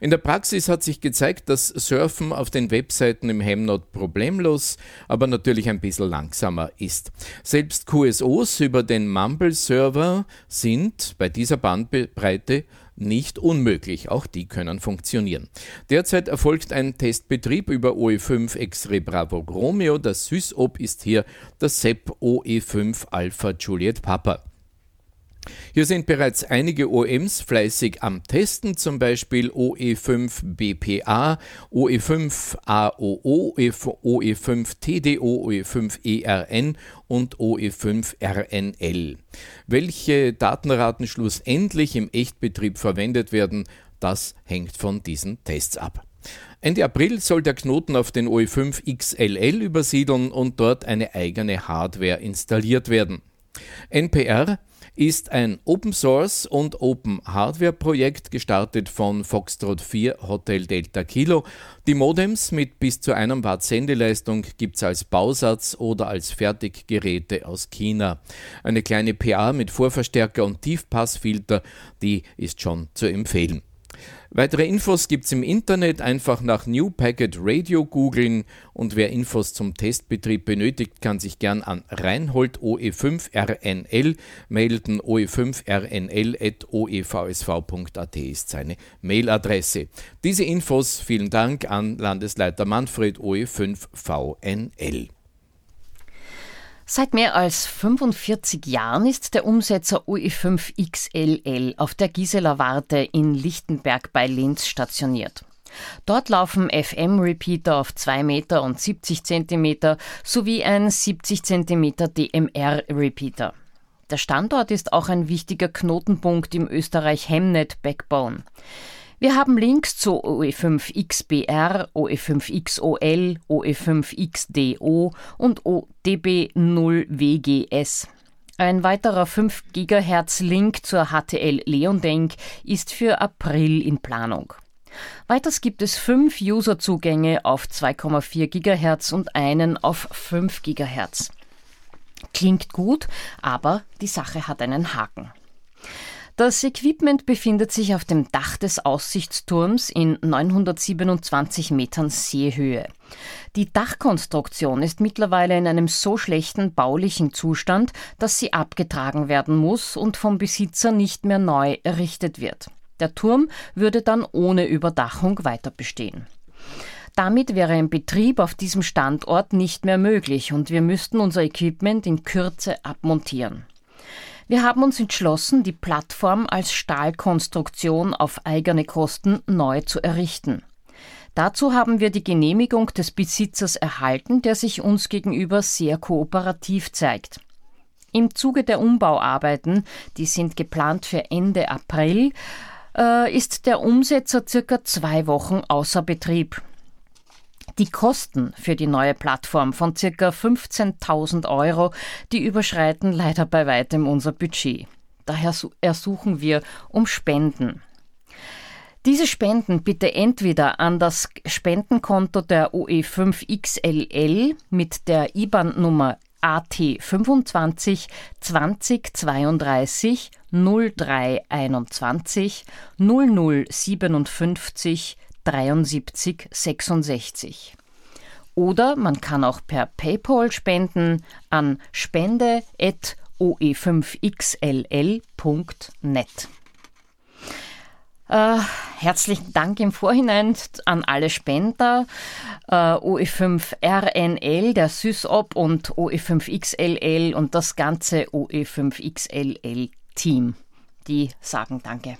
In der Praxis hat sich gezeigt, dass Surfen auf den Webseiten im Hemnot problemlos, aber natürlich ein bisschen langsamer ist. Selbst QSOs über den Mumble-Server sind bei dieser Bandbreite nicht unmöglich, auch die können funktionieren. Derzeit erfolgt ein Testbetrieb über OE5 X-Ray Bravo Romeo, das SysOp ist hier das SEP OE5 Alpha Juliet Papa. Hier sind bereits einige OEMs fleißig am Testen, zum Beispiel OE5 BPA, OE5 AOO, OE5 TDO, OE5 ERN und OE5 RNL. Welche Datenraten schlussendlich im Echtbetrieb verwendet werden, das hängt von diesen Tests ab. Ende April soll der Knoten auf den OE5 XLL übersiedeln und dort eine eigene Hardware installiert werden. NPR ist ein Open Source und Open Hardware Projekt gestartet von Foxtrot 4 Hotel Delta Kilo. Die Modems mit bis zu einem Watt Sendeleistung gibt es als Bausatz oder als Fertiggeräte aus China. Eine kleine PA mit Vorverstärker und Tiefpassfilter, die ist schon zu empfehlen. Weitere Infos gibt's im Internet, einfach nach New Packet Radio googeln und wer Infos zum Testbetrieb benötigt, kann sich gern an Reinhold OE5RNL melden. OE5RNL.oevsv.at ist seine Mailadresse. Diese Infos vielen Dank an Landesleiter Manfred OE5VNL. Seit mehr als 45 Jahren ist der Umsetzer UE5 XLL auf der Gisela Warte in Lichtenberg bei Linz stationiert. Dort laufen FM-Repeater auf 2 Meter und 70 Zentimeter sowie ein 70 Zentimeter DMR-Repeater. Der Standort ist auch ein wichtiger Knotenpunkt im Österreich Hemnet Backbone. Wir haben Links zu OE5XBR, OE5XOL, OE5XDO und ODB0WGS. Ein weiterer 5 GHz Link zur HTL Leondenk ist für April in Planung. Weiters gibt es fünf Userzugänge auf 2,4 GHz und einen auf 5 GHz. Klingt gut, aber die Sache hat einen Haken. Das Equipment befindet sich auf dem Dach des Aussichtsturms in 927 Metern Seehöhe. Die Dachkonstruktion ist mittlerweile in einem so schlechten baulichen Zustand, dass sie abgetragen werden muss und vom Besitzer nicht mehr neu errichtet wird. Der Turm würde dann ohne Überdachung weiter bestehen. Damit wäre ein Betrieb auf diesem Standort nicht mehr möglich und wir müssten unser Equipment in Kürze abmontieren. Wir haben uns entschlossen, die Plattform als Stahlkonstruktion auf eigene Kosten neu zu errichten. Dazu haben wir die Genehmigung des Besitzers erhalten, der sich uns gegenüber sehr kooperativ zeigt. Im Zuge der Umbauarbeiten, die sind geplant für Ende April, äh, ist der Umsetzer circa zwei Wochen außer Betrieb. Die Kosten für die neue Plattform von ca. 15.000 Euro, die überschreiten leider bei weitem unser Budget. Daher ersuchen wir um Spenden. Diese Spenden bitte entweder an das Spendenkonto der OE5XLL mit der IBAN-Nummer AT25 2032 0321 0057 73 66. Oder man kann auch per PayPal spenden an spende.oe5xll.net. Äh, herzlichen Dank im Vorhinein an alle Spender, äh, OE5RNL, der SysOp und OE5XLL und das ganze OE5XLL-Team. Die sagen Danke.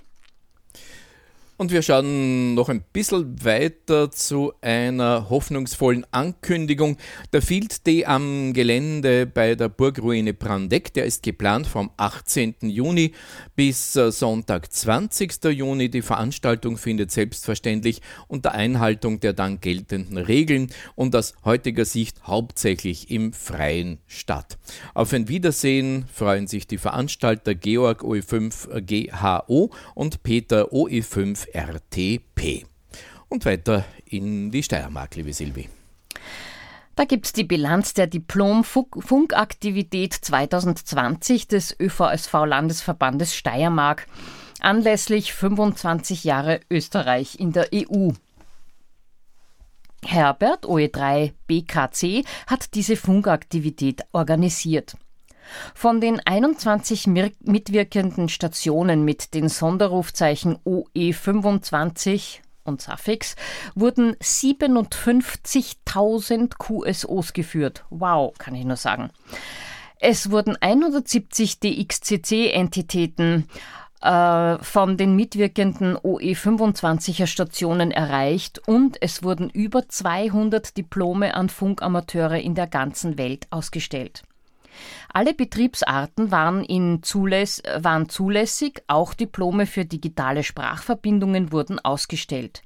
Und wir schauen noch ein bisschen weiter zu einer hoffnungsvollen Ankündigung. Der Field Day am Gelände bei der Burgruine Brandeck, der ist geplant vom 18. Juni bis äh, Sonntag 20. Juni. Die Veranstaltung findet selbstverständlich unter Einhaltung der dann geltenden Regeln und aus heutiger Sicht hauptsächlich im Freien statt. Auf ein Wiedersehen freuen sich die Veranstalter Georg OE5 GHO und Peter OE5 RTP. Und weiter in die Steiermark, liebe Silvi. Da gibt es die Bilanz der Diplom-Funkaktivität 2020 des ÖVSV-Landesverbandes Steiermark anlässlich 25 Jahre Österreich in der EU. Herbert OE3 BKC hat diese Funkaktivität organisiert. Von den 21 mitwirkenden Stationen mit den Sonderrufzeichen OE25 und Suffix wurden 57.000 QSOs geführt. Wow, kann ich nur sagen. Es wurden 170 DXCC-Entitäten äh, von den mitwirkenden OE25er Stationen erreicht und es wurden über 200 Diplome an Funkamateure in der ganzen Welt ausgestellt. Alle Betriebsarten waren, in zuläss waren zulässig, auch Diplome für digitale Sprachverbindungen wurden ausgestellt.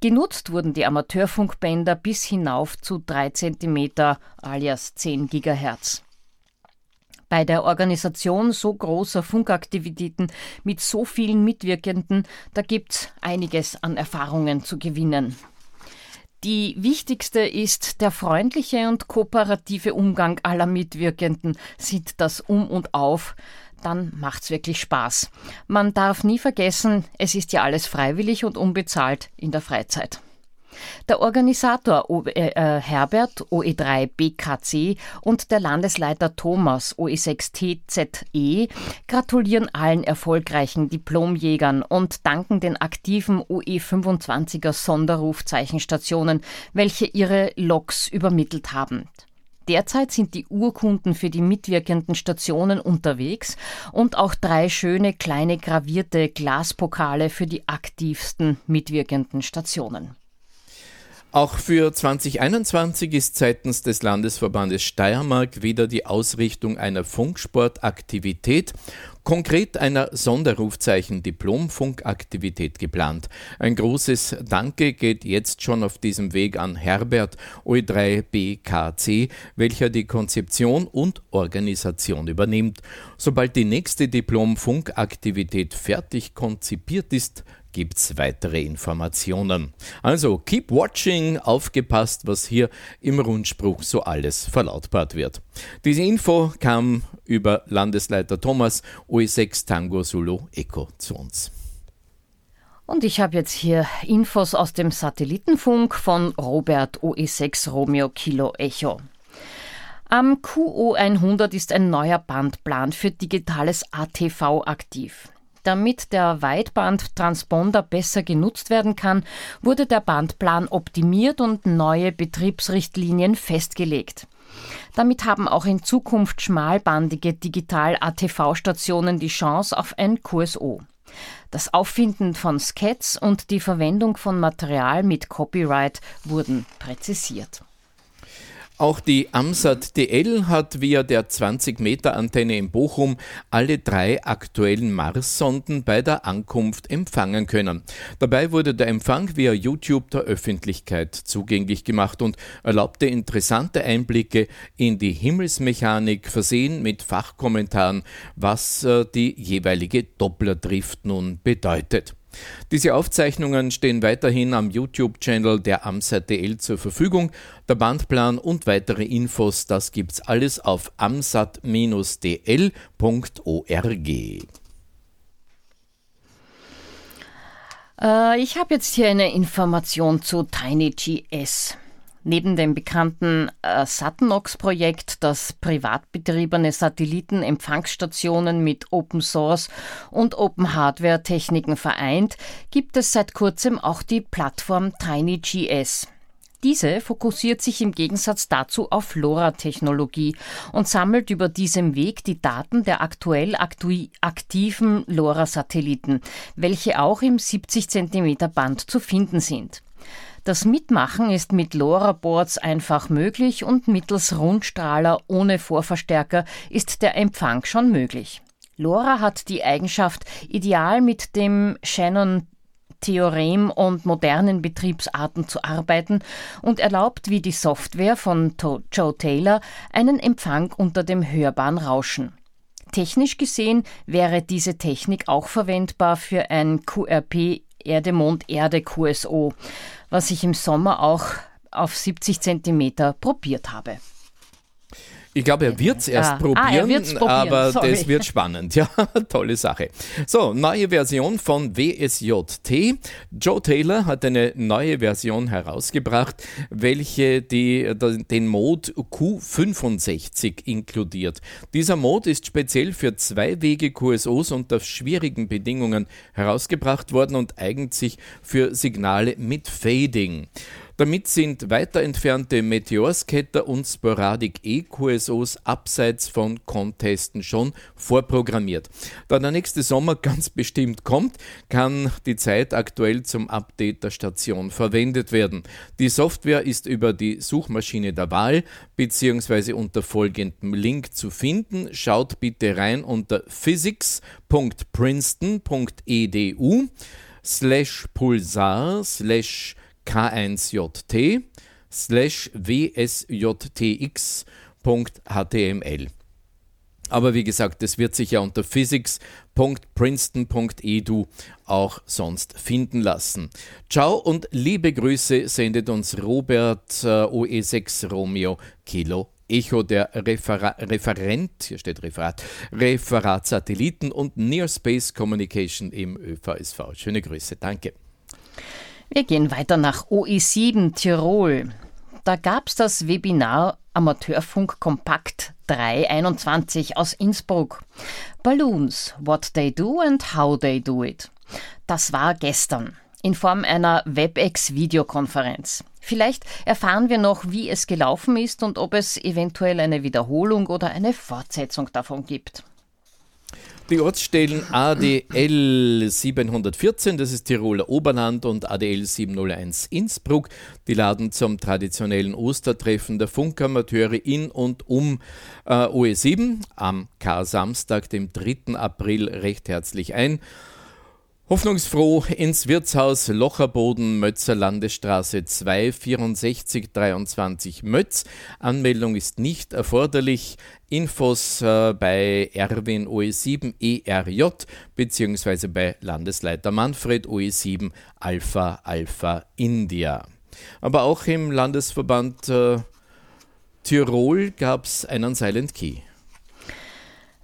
Genutzt wurden die Amateurfunkbänder bis hinauf zu 3 cm alias 10 GHz. Bei der Organisation so großer Funkaktivitäten mit so vielen Mitwirkenden, da gibt's einiges an Erfahrungen zu gewinnen. Die wichtigste ist der freundliche und kooperative Umgang aller Mitwirkenden, sieht das um und auf, dann macht's wirklich Spaß. Man darf nie vergessen, es ist ja alles freiwillig und unbezahlt in der Freizeit. Der Organisator o äh, äh Herbert OE3 BKC und der Landesleiter Thomas OE6 TZE gratulieren allen erfolgreichen Diplomjägern und danken den aktiven OE25er Sonderrufzeichenstationen, welche ihre Loks übermittelt haben. Derzeit sind die Urkunden für die mitwirkenden Stationen unterwegs und auch drei schöne kleine gravierte Glaspokale für die aktivsten mitwirkenden Stationen. Auch für 2021 ist seitens des Landesverbandes Steiermark wieder die Ausrichtung einer Funksportaktivität konkret einer Sonderrufzeichen Diplom-Funkaktivität geplant. Ein großes Danke geht jetzt schon auf diesem Weg an Herbert OE3BKC, welcher die Konzeption und Organisation übernimmt. Sobald die nächste Diplom-Funkaktivität fertig konzipiert ist, gibt's weitere Informationen. Also keep watching, aufgepasst, was hier im Rundspruch so alles verlautbart wird. Diese Info kam über Landesleiter Thomas OE6 Tango Solo Eco zu uns. Und ich habe jetzt hier Infos aus dem Satellitenfunk von Robert OE6 Romeo Kilo Echo. Am QO100 ist ein neuer Bandplan für digitales ATV aktiv. Damit der Weitbandtransponder besser genutzt werden kann, wurde der Bandplan optimiert und neue Betriebsrichtlinien festgelegt. Damit haben auch in Zukunft schmalbandige Digital-ATV-Stationen die Chance auf ein QSO. Das Auffinden von Skets und die Verwendung von Material mit Copyright wurden präzisiert. Auch die Amsat DL hat via der 20-Meter-Antenne in Bochum alle drei aktuellen Mars-Sonden bei der Ankunft empfangen können. Dabei wurde der Empfang via YouTube der Öffentlichkeit zugänglich gemacht und erlaubte interessante Einblicke in die Himmelsmechanik, versehen mit Fachkommentaren, was äh, die jeweilige Dopplerdrift nun bedeutet. Diese Aufzeichnungen stehen weiterhin am YouTube-Channel der Amsat DL zur Verfügung. Der Bandplan und weitere Infos, das gibt's alles auf amsat-dl.org. Äh, ich habe jetzt hier eine Information zu TinyGS. Neben dem bekannten äh, Satnox-Projekt, das privat betriebene Satellitenempfangsstationen mit Open Source und Open Hardware Techniken vereint, gibt es seit kurzem auch die Plattform TinyGS. Diese fokussiert sich im Gegensatz dazu auf LoRa-Technologie und sammelt über diesem Weg die Daten der aktuell aktiven LoRa-Satelliten, welche auch im 70 cm Band zu finden sind. Das Mitmachen ist mit LoRa-Boards einfach möglich und mittels Rundstrahler ohne Vorverstärker ist der Empfang schon möglich. LoRa hat die Eigenschaft, ideal mit dem Shannon Theorem und modernen Betriebsarten zu arbeiten und erlaubt wie die Software von Joe Taylor einen Empfang unter dem hörbaren Rauschen. Technisch gesehen wäre diese Technik auch verwendbar für ein QRP Erde-Mond-Erde QSO was ich im Sommer auch auf 70 Zentimeter probiert habe. Ich glaube, er wird es erst ah, probieren, ah, probieren, aber Sorry. das wird spannend. [laughs] Ja, tolle Sache. So, neue Version von WSJT. Joe Taylor hat eine neue Version herausgebracht, welche die, den Mode Q65 inkludiert. Dieser Mode ist speziell für Zwei-Wege QSOs unter schwierigen Bedingungen herausgebracht worden und eignet sich für Signale mit Fading. Damit sind weiter entfernte Meteorscatter und Sporadic E-QSOs abseits von Contesten schon vorprogrammiert. Da der nächste Sommer ganz bestimmt kommt, kann die Zeit aktuell zum Update der Station verwendet werden. Die Software ist über die Suchmaschine der Wahl bzw. unter folgendem Link zu finden. Schaut bitte rein unter physics.princeton.edu slash pulsar slash k1jt slash wsjtx.html. Aber wie gesagt, das wird sich ja unter physics.princeton.edu auch sonst finden lassen. Ciao und liebe Grüße sendet uns Robert äh, OE6 Romeo Kilo Echo, der Refera Referent, hier steht Referat, Referat Satelliten und Near Space Communication im ÖVSV. Schöne Grüße, danke. Wir gehen weiter nach OE7 Tirol. Da gab es das Webinar Amateurfunk Kompakt 321 aus Innsbruck. Balloons, what they do and how they do it. Das war gestern in Form einer WebEx-Videokonferenz. Vielleicht erfahren wir noch, wie es gelaufen ist und ob es eventuell eine Wiederholung oder eine Fortsetzung davon gibt. Die Ortsstellen ADL 714, das ist Tiroler Oberland, und ADL 701 Innsbruck, die laden zum traditionellen Ostertreffen der Funkamateure in und um äh, OE7 am Kar-Samstag, dem 3. April, recht herzlich ein. Hoffnungsfroh ins Wirtshaus Locherboden, Mötzer Landesstraße 2, 64 23 Mötz. Anmeldung ist nicht erforderlich. Infos äh, bei Erwin OE7 ERJ bzw. bei Landesleiter Manfred OE7 Alpha Alpha India. Aber auch im Landesverband äh, Tirol gab es einen Silent Key.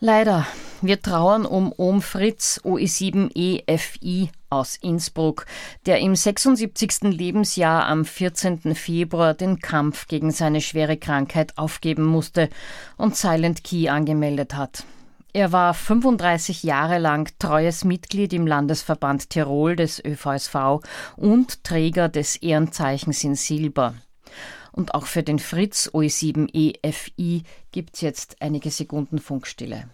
Leider. Wir trauern um Ohm Fritz OE7EFI aus Innsbruck, der im 76. Lebensjahr am 14. Februar den Kampf gegen seine schwere Krankheit aufgeben musste und Silent Key angemeldet hat. Er war 35 Jahre lang treues Mitglied im Landesverband Tirol des ÖVSV und Träger des Ehrenzeichens in Silber. Und auch für den Fritz OE7EFI gibt es jetzt einige Sekunden Funkstille.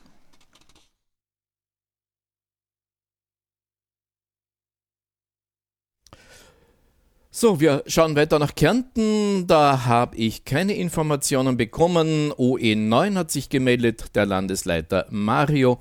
So, wir schauen weiter nach Kärnten. Da habe ich keine Informationen bekommen. OE9 hat sich gemeldet, der Landesleiter Mario.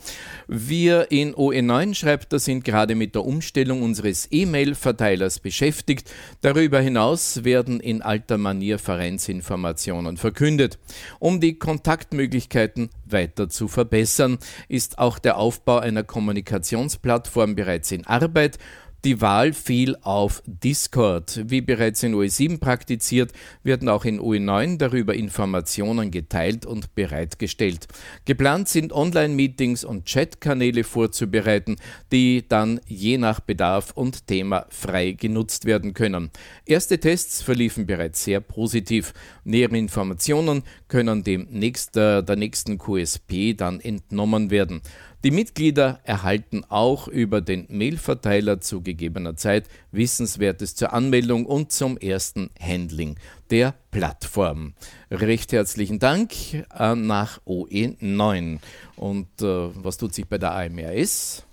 Wir in OE9 schreibt, da sind gerade mit der Umstellung unseres E-Mail-Verteilers beschäftigt. Darüber hinaus werden in alter Manier Vereinsinformationen verkündet. Um die Kontaktmöglichkeiten weiter zu verbessern, ist auch der Aufbau einer Kommunikationsplattform bereits in Arbeit die Wahl fiel auf Discord. Wie bereits in OE7 praktiziert, werden auch in OE9 darüber Informationen geteilt und bereitgestellt. Geplant sind Online-Meetings und Chat-Kanäle vorzubereiten, die dann je nach Bedarf und Thema frei genutzt werden können. Erste Tests verliefen bereits sehr positiv. Nähere Informationen können dem nächst, äh, der nächsten QSP dann entnommen werden. Die Mitglieder erhalten auch über den Mailverteiler zu gegebener Zeit Wissenswertes zur Anmeldung und zum ersten Handling der Plattform. Recht herzlichen Dank äh, nach OE9. Und äh, was tut sich bei der AMRS?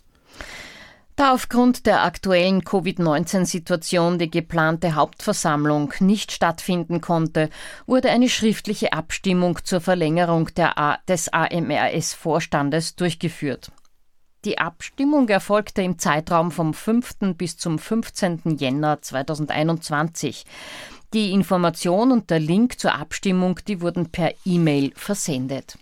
Da aufgrund der aktuellen Covid-19-Situation die geplante Hauptversammlung nicht stattfinden konnte, wurde eine schriftliche Abstimmung zur Verlängerung A des AMRS-Vorstandes durchgeführt. Die Abstimmung erfolgte im Zeitraum vom 5. bis zum 15. Jänner 2021. Die Information und der Link zur Abstimmung, die wurden per E-Mail versendet.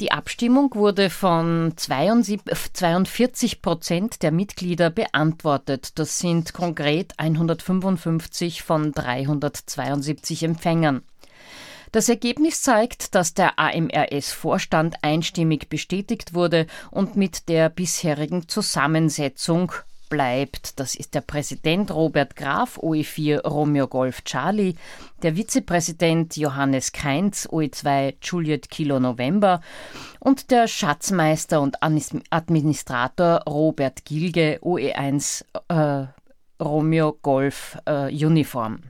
Die Abstimmung wurde von 42 Prozent der Mitglieder beantwortet. Das sind konkret 155 von 372 Empfängern. Das Ergebnis zeigt, dass der AMRS-Vorstand einstimmig bestätigt wurde und mit der bisherigen Zusammensetzung bleibt. Das ist der Präsident Robert Graf, OE4 Romeo Golf Charlie, der Vizepräsident Johannes Keinz, OE2 Juliet Kilo November und der Schatzmeister und Administrator Robert Gilge, OE1 äh, Romeo Golf äh, Uniform.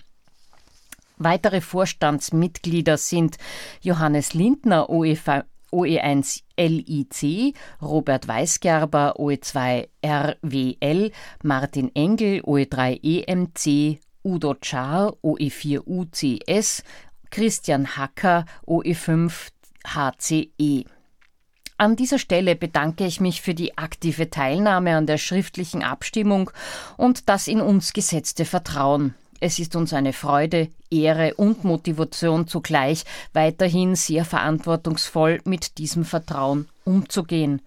Weitere Vorstandsmitglieder sind Johannes Lindner, OE5, OE1 LIC, Robert Weisgerber, OE2 RWL, Martin Engel, OE3 EMC, Udo Czar, OE4 UCS, Christian Hacker, OE5 HCE. An dieser Stelle bedanke ich mich für die aktive Teilnahme an der schriftlichen Abstimmung und das in uns gesetzte Vertrauen. Es ist uns eine Freude, Ehre und Motivation zugleich, weiterhin sehr verantwortungsvoll mit diesem Vertrauen umzugehen.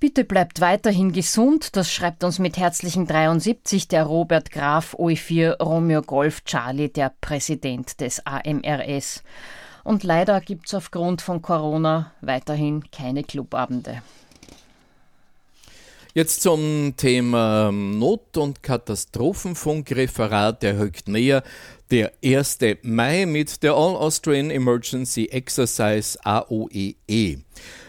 Bitte bleibt weiterhin gesund, das schreibt uns mit herzlichen 73 der Robert Graf OE4 Romeo Golf Charlie, der Präsident des AMRS. Und leider gibt es aufgrund von Corona weiterhin keine Clubabende. Jetzt zum Thema Not- und Katastrophenfunkreferat. Der rückt näher. Der 1. Mai mit der All Austrian Emergency Exercise AOEE. E.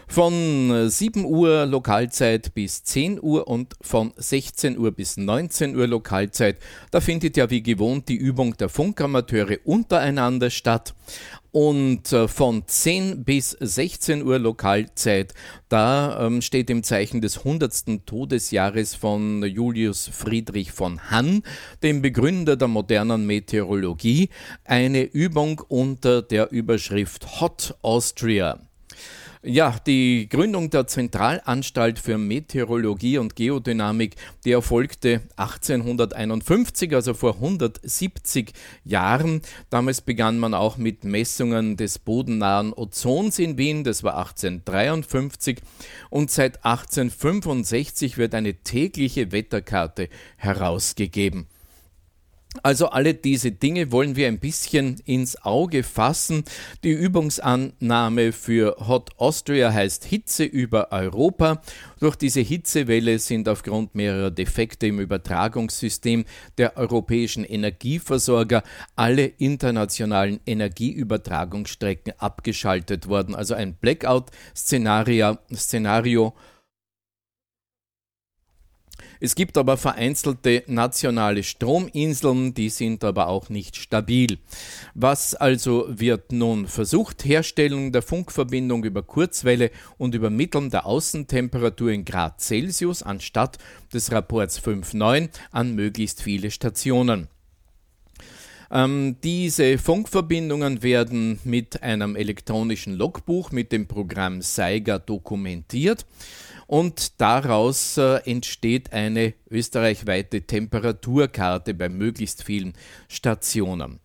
Von 7 Uhr Lokalzeit bis 10 Uhr und von 16 Uhr bis 19 Uhr Lokalzeit. Da findet ja wie gewohnt die Übung der Funkamateure untereinander statt. Und äh, von 10 bis 16 Uhr Lokalzeit, da ähm, steht im Zeichen des 100. Todesjahres von Julius Friedrich von Hann, dem Begründer der modernen Meteorologie, eine Übung unter der Überschrift Hot Austria. Ja, die Gründung der Zentralanstalt für Meteorologie und Geodynamik, die erfolgte 1851, also vor 170 Jahren. Damals begann man auch mit Messungen des bodennahen Ozons in Wien, das war 1853 und seit 1865 wird eine tägliche Wetterkarte herausgegeben. Also alle diese Dinge wollen wir ein bisschen ins Auge fassen. Die Übungsannahme für Hot Austria heißt Hitze über Europa. Durch diese Hitzewelle sind aufgrund mehrerer Defekte im Übertragungssystem der europäischen Energieversorger alle internationalen Energieübertragungsstrecken abgeschaltet worden. Also ein Blackout-Szenario es gibt aber vereinzelte nationale Strominseln, die sind aber auch nicht stabil. Was also wird nun versucht? Herstellung der Funkverbindung über Kurzwelle und Übermitteln der Außentemperatur in Grad Celsius anstatt des Rapports 5.9 an möglichst viele Stationen. Ähm, diese Funkverbindungen werden mit einem elektronischen Logbuch mit dem Programm Seiger dokumentiert und daraus äh, entsteht eine österreichweite Temperaturkarte bei möglichst vielen Stationen.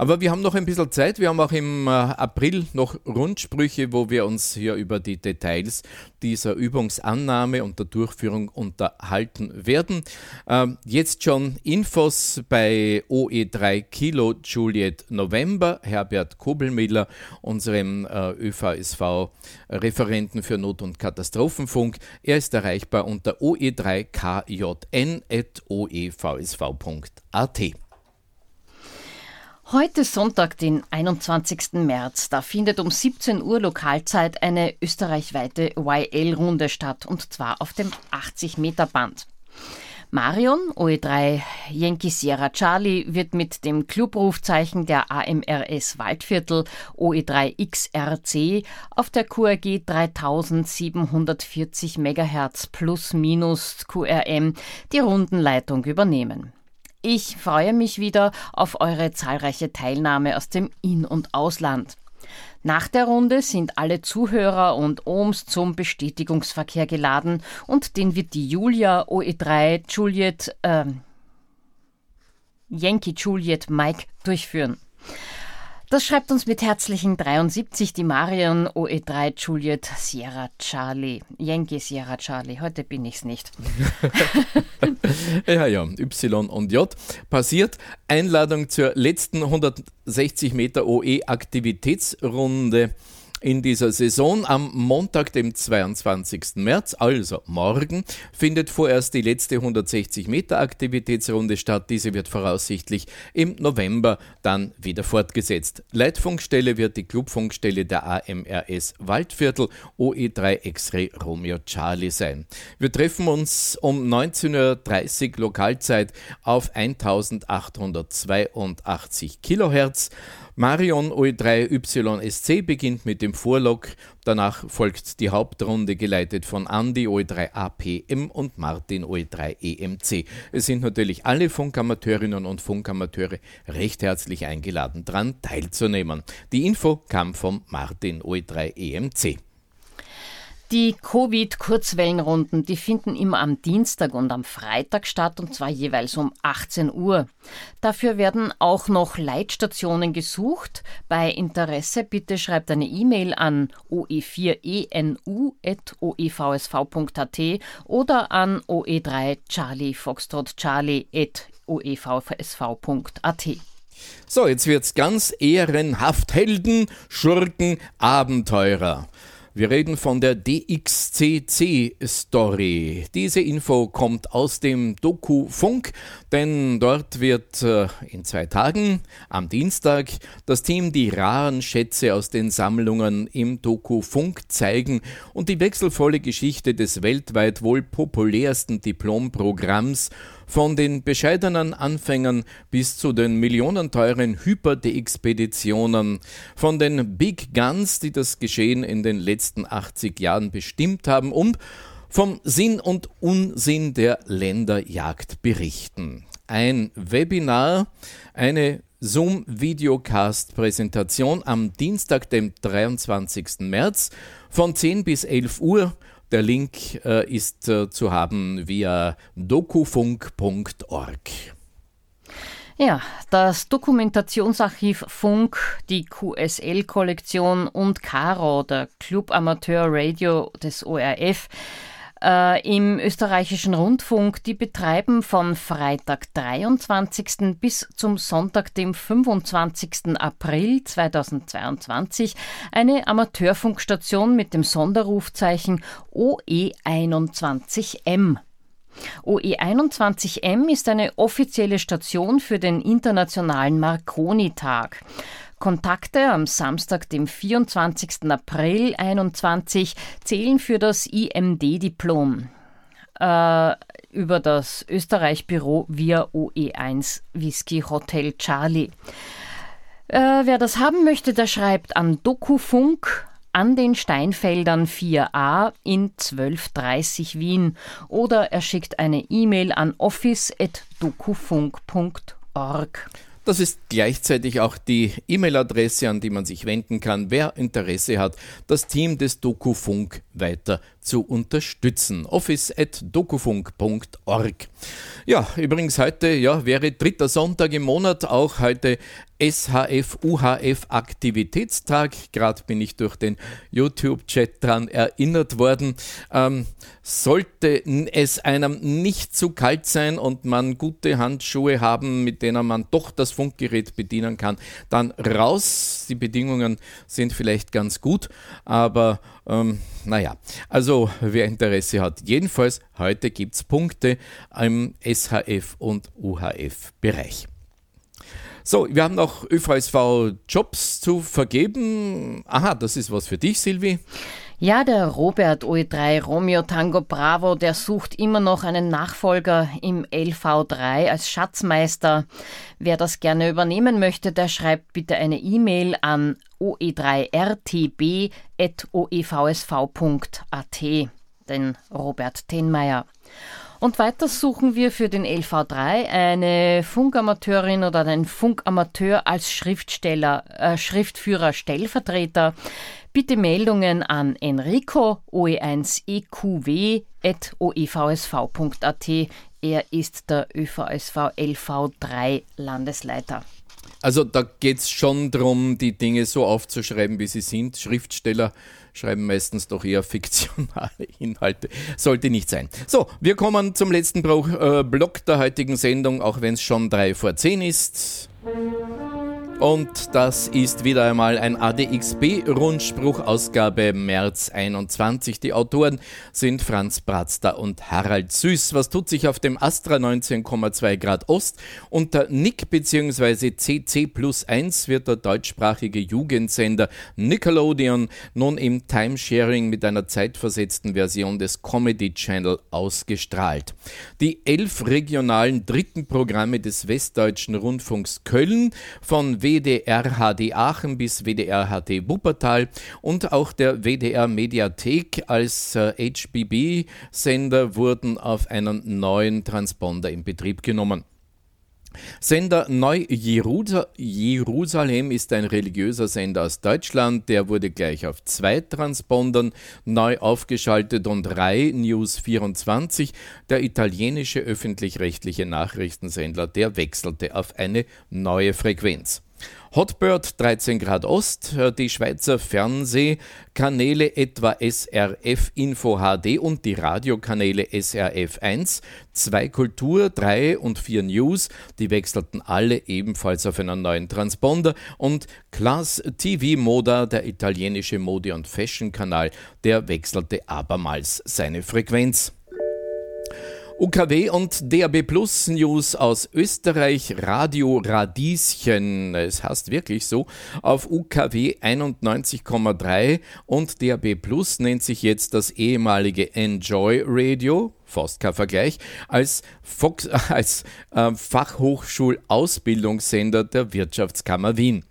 Aber wir haben noch ein bisschen Zeit. Wir haben auch im äh, April noch Rundsprüche, wo wir uns hier über die Details dieser Übungsannahme und der Durchführung unterhalten werden. Ähm, jetzt schon Infos bei OE3 Kilo Juliet November, Herbert Kobelmiller, unserem äh, ÖVSV-Referenten für Not- und Katastrophenfunk. Er ist erreichbar unter oe3kjn.oevsv.at. Heute Sonntag, den 21. März, da findet um 17 Uhr Lokalzeit eine österreichweite YL-Runde statt und zwar auf dem 80-Meter-Band. Marion, OE3 Yankee Sierra Charlie, wird mit dem Clubrufzeichen der AMRS Waldviertel OE3 XRC auf der QRG 3740 MHz plus minus QRM die Rundenleitung übernehmen. Ich freue mich wieder auf eure zahlreiche Teilnahme aus dem In- und Ausland. Nach der Runde sind alle Zuhörer und Ohms zum Bestätigungsverkehr geladen und den wird die Julia OE3 Juliet äh, Yankee Juliet Mike durchführen. Das schreibt uns mit herzlichen 73 die Marion OE3 Juliet Sierra Charlie. Yankee Sierra Charlie, heute bin ich's nicht. [laughs] ja, ja, Y und J. Passiert. Einladung zur letzten 160 Meter OE Aktivitätsrunde in dieser Saison. Am Montag, dem 22. März, also morgen, findet vorerst die letzte 160 Meter Aktivitätsrunde statt. Diese wird voraussichtlich im November dann wieder fortgesetzt. Leitfunkstelle wird die Clubfunkstelle der AMRS Waldviertel OE3 X-Ray Romeo Charlie sein. Wir treffen uns um 19.30 Uhr Lokalzeit auf 1882 Kilohertz. Marion OE3YSC beginnt mit dem Vorlog, danach folgt die Hauptrunde geleitet von Andy OE3APM und Martin OE3EMC. Es sind natürlich alle Funkamateurinnen und Funkamateure recht herzlich eingeladen, daran teilzunehmen. Die Info kam vom Martin OE3EMC. Die Covid-Kurzwellenrunden, die finden immer am Dienstag und am Freitag statt und zwar jeweils um 18 Uhr. Dafür werden auch noch Leitstationen gesucht. Bei Interesse bitte schreibt eine E-Mail an oe4enu.oevsv.at oder an oe3 Charlie Foxtrot. So, jetzt wird's ganz ehrenhaft Helden, Schurken, Abenteurer. Wir reden von der DXCC-Story. Diese Info kommt aus dem Doku Funk, denn dort wird äh, in zwei Tagen, am Dienstag, das Team die raren Schätze aus den Sammlungen im Doku Funk zeigen und die wechselvolle Geschichte des weltweit wohl populärsten Diplomprogramms von den bescheidenen Anfängern bis zu den millionenteuren Hyper-D-Expeditionen, von den Big Guns, die das Geschehen in den letzten 80 Jahren bestimmt haben und vom Sinn und Unsinn der Länderjagd berichten. Ein Webinar, eine Zoom-Videocast-Präsentation am Dienstag, dem 23. März von 10 bis 11 Uhr der Link äh, ist äh, zu haben via dokufunk.org. Ja, das Dokumentationsarchiv Funk, die QSL-Kollektion und Caro, der Club Amateur Radio des ORF, äh, im österreichischen Rundfunk, die betreiben von Freitag 23. bis zum Sonntag, dem 25. April 2022, eine Amateurfunkstation mit dem Sonderrufzeichen OE21M. OE21M ist eine offizielle Station für den Internationalen Marconi-Tag. Kontakte am Samstag, dem 24. April 2021, zählen für das IMD-Diplom äh, über das Österreich-Büro via OE1 Whisky Hotel Charlie. Äh, wer das haben möchte, der schreibt an Dokufunk an den Steinfeldern 4a in 1230 Wien oder er schickt eine E-Mail an office.dokufunk.org. Das ist gleichzeitig auch die E-Mail-Adresse, an die man sich wenden kann, wer Interesse hat, das Team des Dokufunk weiter zu unterstützen. office.dokufunk.org. Ja, übrigens heute ja, wäre dritter Sonntag im Monat, auch heute SHF UHF Aktivitätstag. Gerade bin ich durch den YouTube-Chat dran erinnert worden. Ähm, sollte es einem nicht zu kalt sein und man gute Handschuhe haben, mit denen man doch das Funkgerät bedienen kann, dann raus. Die Bedingungen sind vielleicht ganz gut, aber ähm, naja, also wer Interesse hat, jedenfalls heute gibt es Punkte im SHF und UHF-Bereich. So, wir haben noch ÖVSV-Jobs zu vergeben. Aha, das ist was für dich, Silvi. Ja, der Robert OE3 Romeo Tango Bravo, der sucht immer noch einen Nachfolger im LV3 als Schatzmeister. Wer das gerne übernehmen möchte, der schreibt bitte eine E-Mail an oe3rtb.oevsv.at, den Robert Tenmeier. Und weiter suchen wir für den LV3 eine Funkamateurin oder einen Funkamateur als Schriftsteller, äh, Schriftführer, Stellvertreter. Bitte Meldungen an Enrico oe1eqw.oevsv.at. Er ist der ÖVSV LV3 Landesleiter. Also da geht es schon darum, die Dinge so aufzuschreiben, wie sie sind. Schriftsteller schreiben meistens doch eher [laughs] fiktionale Inhalte. Sollte nicht sein. So, wir kommen zum letzten Block der heutigen Sendung, auch wenn es schon drei vor zehn ist. Und das ist wieder einmal ein ADXB-Rundspruch, Ausgabe März 21. Die Autoren sind Franz Bratzter und Harald Süß. Was tut sich auf dem Astra 19,2 Grad Ost? Unter Nick bzw. CC plus 1 wird der deutschsprachige Jugendsender Nickelodeon nun im Timesharing mit einer zeitversetzten Version des Comedy Channel ausgestrahlt. Die elf regionalen dritten Programme des Westdeutschen Rundfunks Köln von WDR HD Aachen bis WDR HD Wuppertal und auch der WDR Mediathek als äh, HBB-Sender wurden auf einen neuen Transponder in Betrieb genommen. Sender Neu-Jerusalem ist ein religiöser Sender aus Deutschland. Der wurde gleich auf zwei Transpondern neu aufgeschaltet und Rai News 24, der italienische öffentlich-rechtliche Nachrichtensender, der wechselte auf eine neue Frequenz. Hotbird 13 Grad Ost, äh, die Schweizer Fernsehkanäle etwa SRF Info HD und die Radiokanäle SRF 1, 2 Kultur, 3 und 4 News, die wechselten alle ebenfalls auf einen neuen Transponder und Class TV Moda, der italienische Mode- und Fashion-Kanal, der wechselte abermals seine Frequenz. UKW und DAB Plus News aus Österreich, Radio Radieschen, es heißt wirklich so, auf UKW 91,3 und DAB Plus nennt sich jetzt das ehemalige Enjoy Radio, fast kein Vergleich, als, Fox, [laughs] als äh, Fachhochschulausbildungssender der Wirtschaftskammer Wien.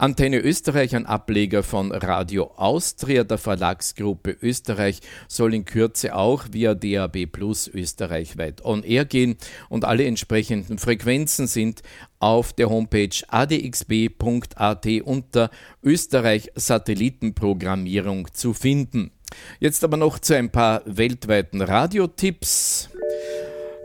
Antenne Österreich, ein Ableger von Radio Austria der Verlagsgruppe Österreich, soll in Kürze auch via DAB Plus österreichweit on air gehen und alle entsprechenden Frequenzen sind auf der Homepage adxb.at unter Österreich Satellitenprogrammierung zu finden. Jetzt aber noch zu ein paar weltweiten Radiotipps.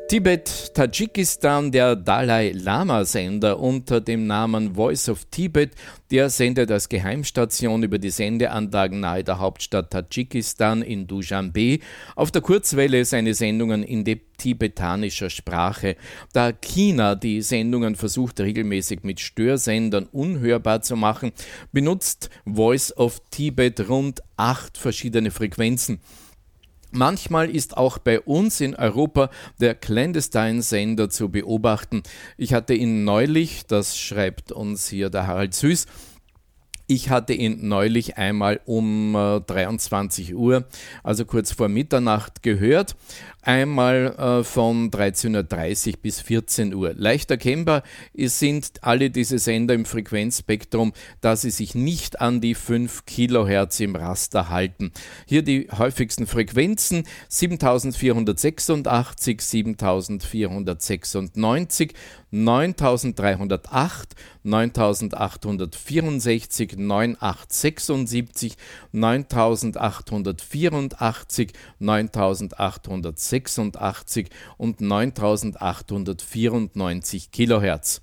Tibet, Tadschikistan, der Dalai Lama-Sender unter dem Namen Voice of Tibet, der sendet als Geheimstation über die Sendeanlagen nahe der Hauptstadt Tadschikistan in Dushanbe auf der Kurzwelle seine Sendungen in tibetanischer Sprache. Da China die Sendungen versucht regelmäßig mit Störsendern unhörbar zu machen, benutzt Voice of Tibet rund acht verschiedene Frequenzen. Manchmal ist auch bei uns in Europa der Clandestine-Sender zu beobachten. Ich hatte ihn neulich, das schreibt uns hier der Harald Süß, ich hatte ihn neulich einmal um 23 äh, Uhr, also kurz vor Mitternacht, gehört. Einmal äh, von 13.30 Uhr bis 14 Uhr. Leicht erkennbar sind alle diese Sender im Frequenzspektrum, da sie sich nicht an die 5 Kilohertz im Raster halten. Hier die häufigsten Frequenzen 7486, 7496, 9308, 9864, 9876, 9884, 9886 und 9894 Kilohertz.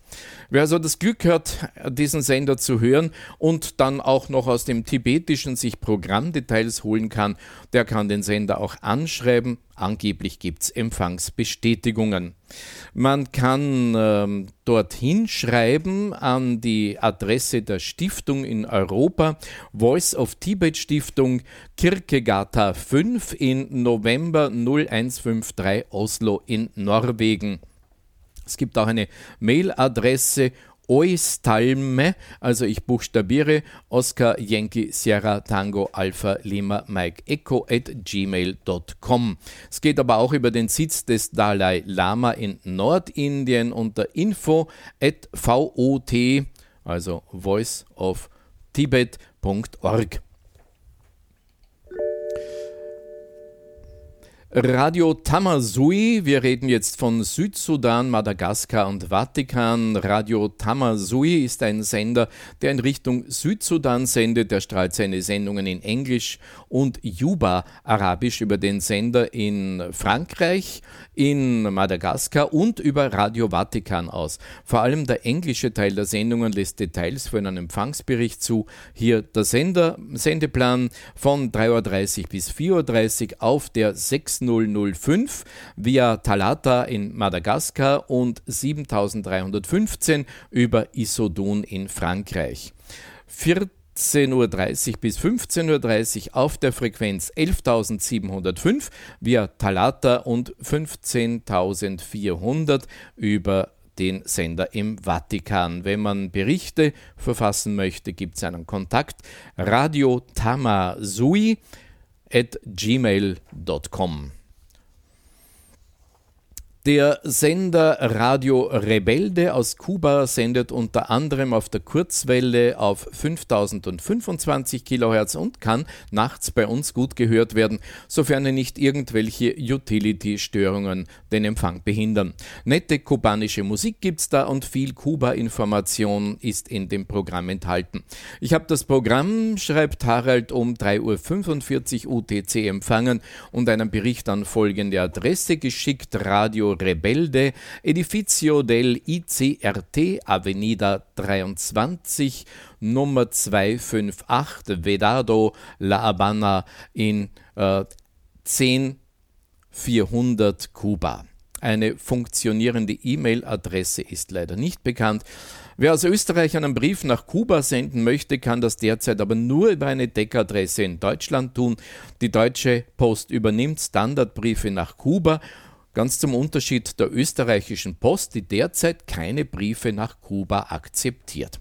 Wer also das Glück hat, diesen Sender zu hören und dann auch noch aus dem Tibetischen sich Programmdetails holen kann, der kann den Sender auch anschreiben. Angeblich gibt es Empfangsbestätigungen. Man kann ähm, dorthin schreiben an die Adresse der Stiftung in Europa, Voice of Tibet Stiftung, Kirkegata 5 in November 0153 Oslo in Norwegen. Es gibt auch eine Mailadresse Oistalme, also ich buchstabiere Oscar Yankee Sierra Tango Alpha Lima Mike Echo at gmail.com. Es geht aber auch über den Sitz des Dalai Lama in Nordindien unter info at vot, also voice of tibet.org. Radio Tamasui, wir reden jetzt von Südsudan, Madagaskar und Vatikan. Radio Tamasui ist ein Sender, der in Richtung Südsudan sendet. Der strahlt seine Sendungen in Englisch und Juba Arabisch über den Sender in Frankreich, in Madagaskar und über Radio Vatikan aus. Vor allem der englische Teil der Sendungen lässt Details für einen Empfangsbericht zu. Hier der Sender, Sendeplan von 3.30 Uhr bis 4.30 Uhr auf der 6 6005 via Talata in Madagaskar und 7315 über Isodun in Frankreich. 14.30 Uhr bis 15.30 Uhr auf der Frequenz 11.705 via Talata und 15.400 über den Sender im Vatikan. Wenn man Berichte verfassen möchte, gibt es einen Kontakt radiotamasui at gmail.com. Der Sender Radio Rebelde aus Kuba sendet unter anderem auf der Kurzwelle auf 5025 kHz und kann nachts bei uns gut gehört werden, sofern nicht irgendwelche Utility-Störungen den Empfang behindern. Nette kubanische Musik gibt's da und viel Kuba-Information ist in dem Programm enthalten. Ich habe das Programm, schreibt Harald, um 3.45 Uhr UTC empfangen und einen Bericht an folgende Adresse geschickt: Radio Rebelde, Edificio del ICRT, Avenida 23, Nummer 258, Vedado, La Habana in äh, 10400 Kuba. Eine funktionierende E-Mail-Adresse ist leider nicht bekannt. Wer aus Österreich einen Brief nach Kuba senden möchte, kann das derzeit aber nur über eine Deckadresse in Deutschland tun. Die Deutsche Post übernimmt Standardbriefe nach Kuba Ganz zum Unterschied der österreichischen Post, die derzeit keine Briefe nach Kuba akzeptiert.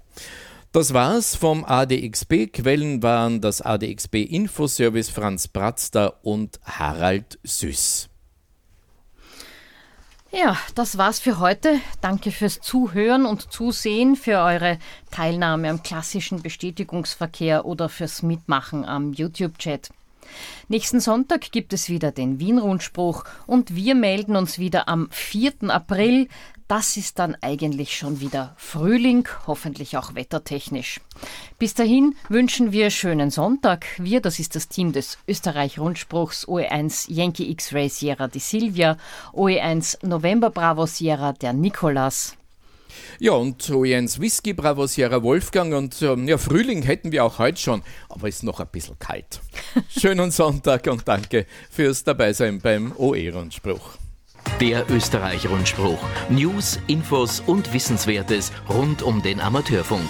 Das war's vom ADXB. Quellen waren das ADXB Infoservice Franz Bratzter und Harald Süß. Ja, das war's für heute. Danke fürs Zuhören und Zusehen, für eure Teilnahme am klassischen Bestätigungsverkehr oder fürs Mitmachen am YouTube-Chat. Nächsten Sonntag gibt es wieder den Wien-Rundspruch und wir melden uns wieder am 4. April. Das ist dann eigentlich schon wieder Frühling, hoffentlich auch wettertechnisch. Bis dahin wünschen wir schönen Sonntag. Wir, das ist das Team des Österreich-Rundspruchs OE1 Yankee X-Ray Sierra di Silvia, OE1 November Bravo Sierra der Nikolas. Ja, und so Jens Whisky, Bravo Sierra Wolfgang und ähm, ja, Frühling hätten wir auch heute schon, aber ist noch ein bisschen kalt. [laughs] Schönen Sonntag und danke fürs Dabeisein beim OE-Rundspruch. Der Österreich-Rundspruch. News, Infos und Wissenswertes rund um den Amateurfunk.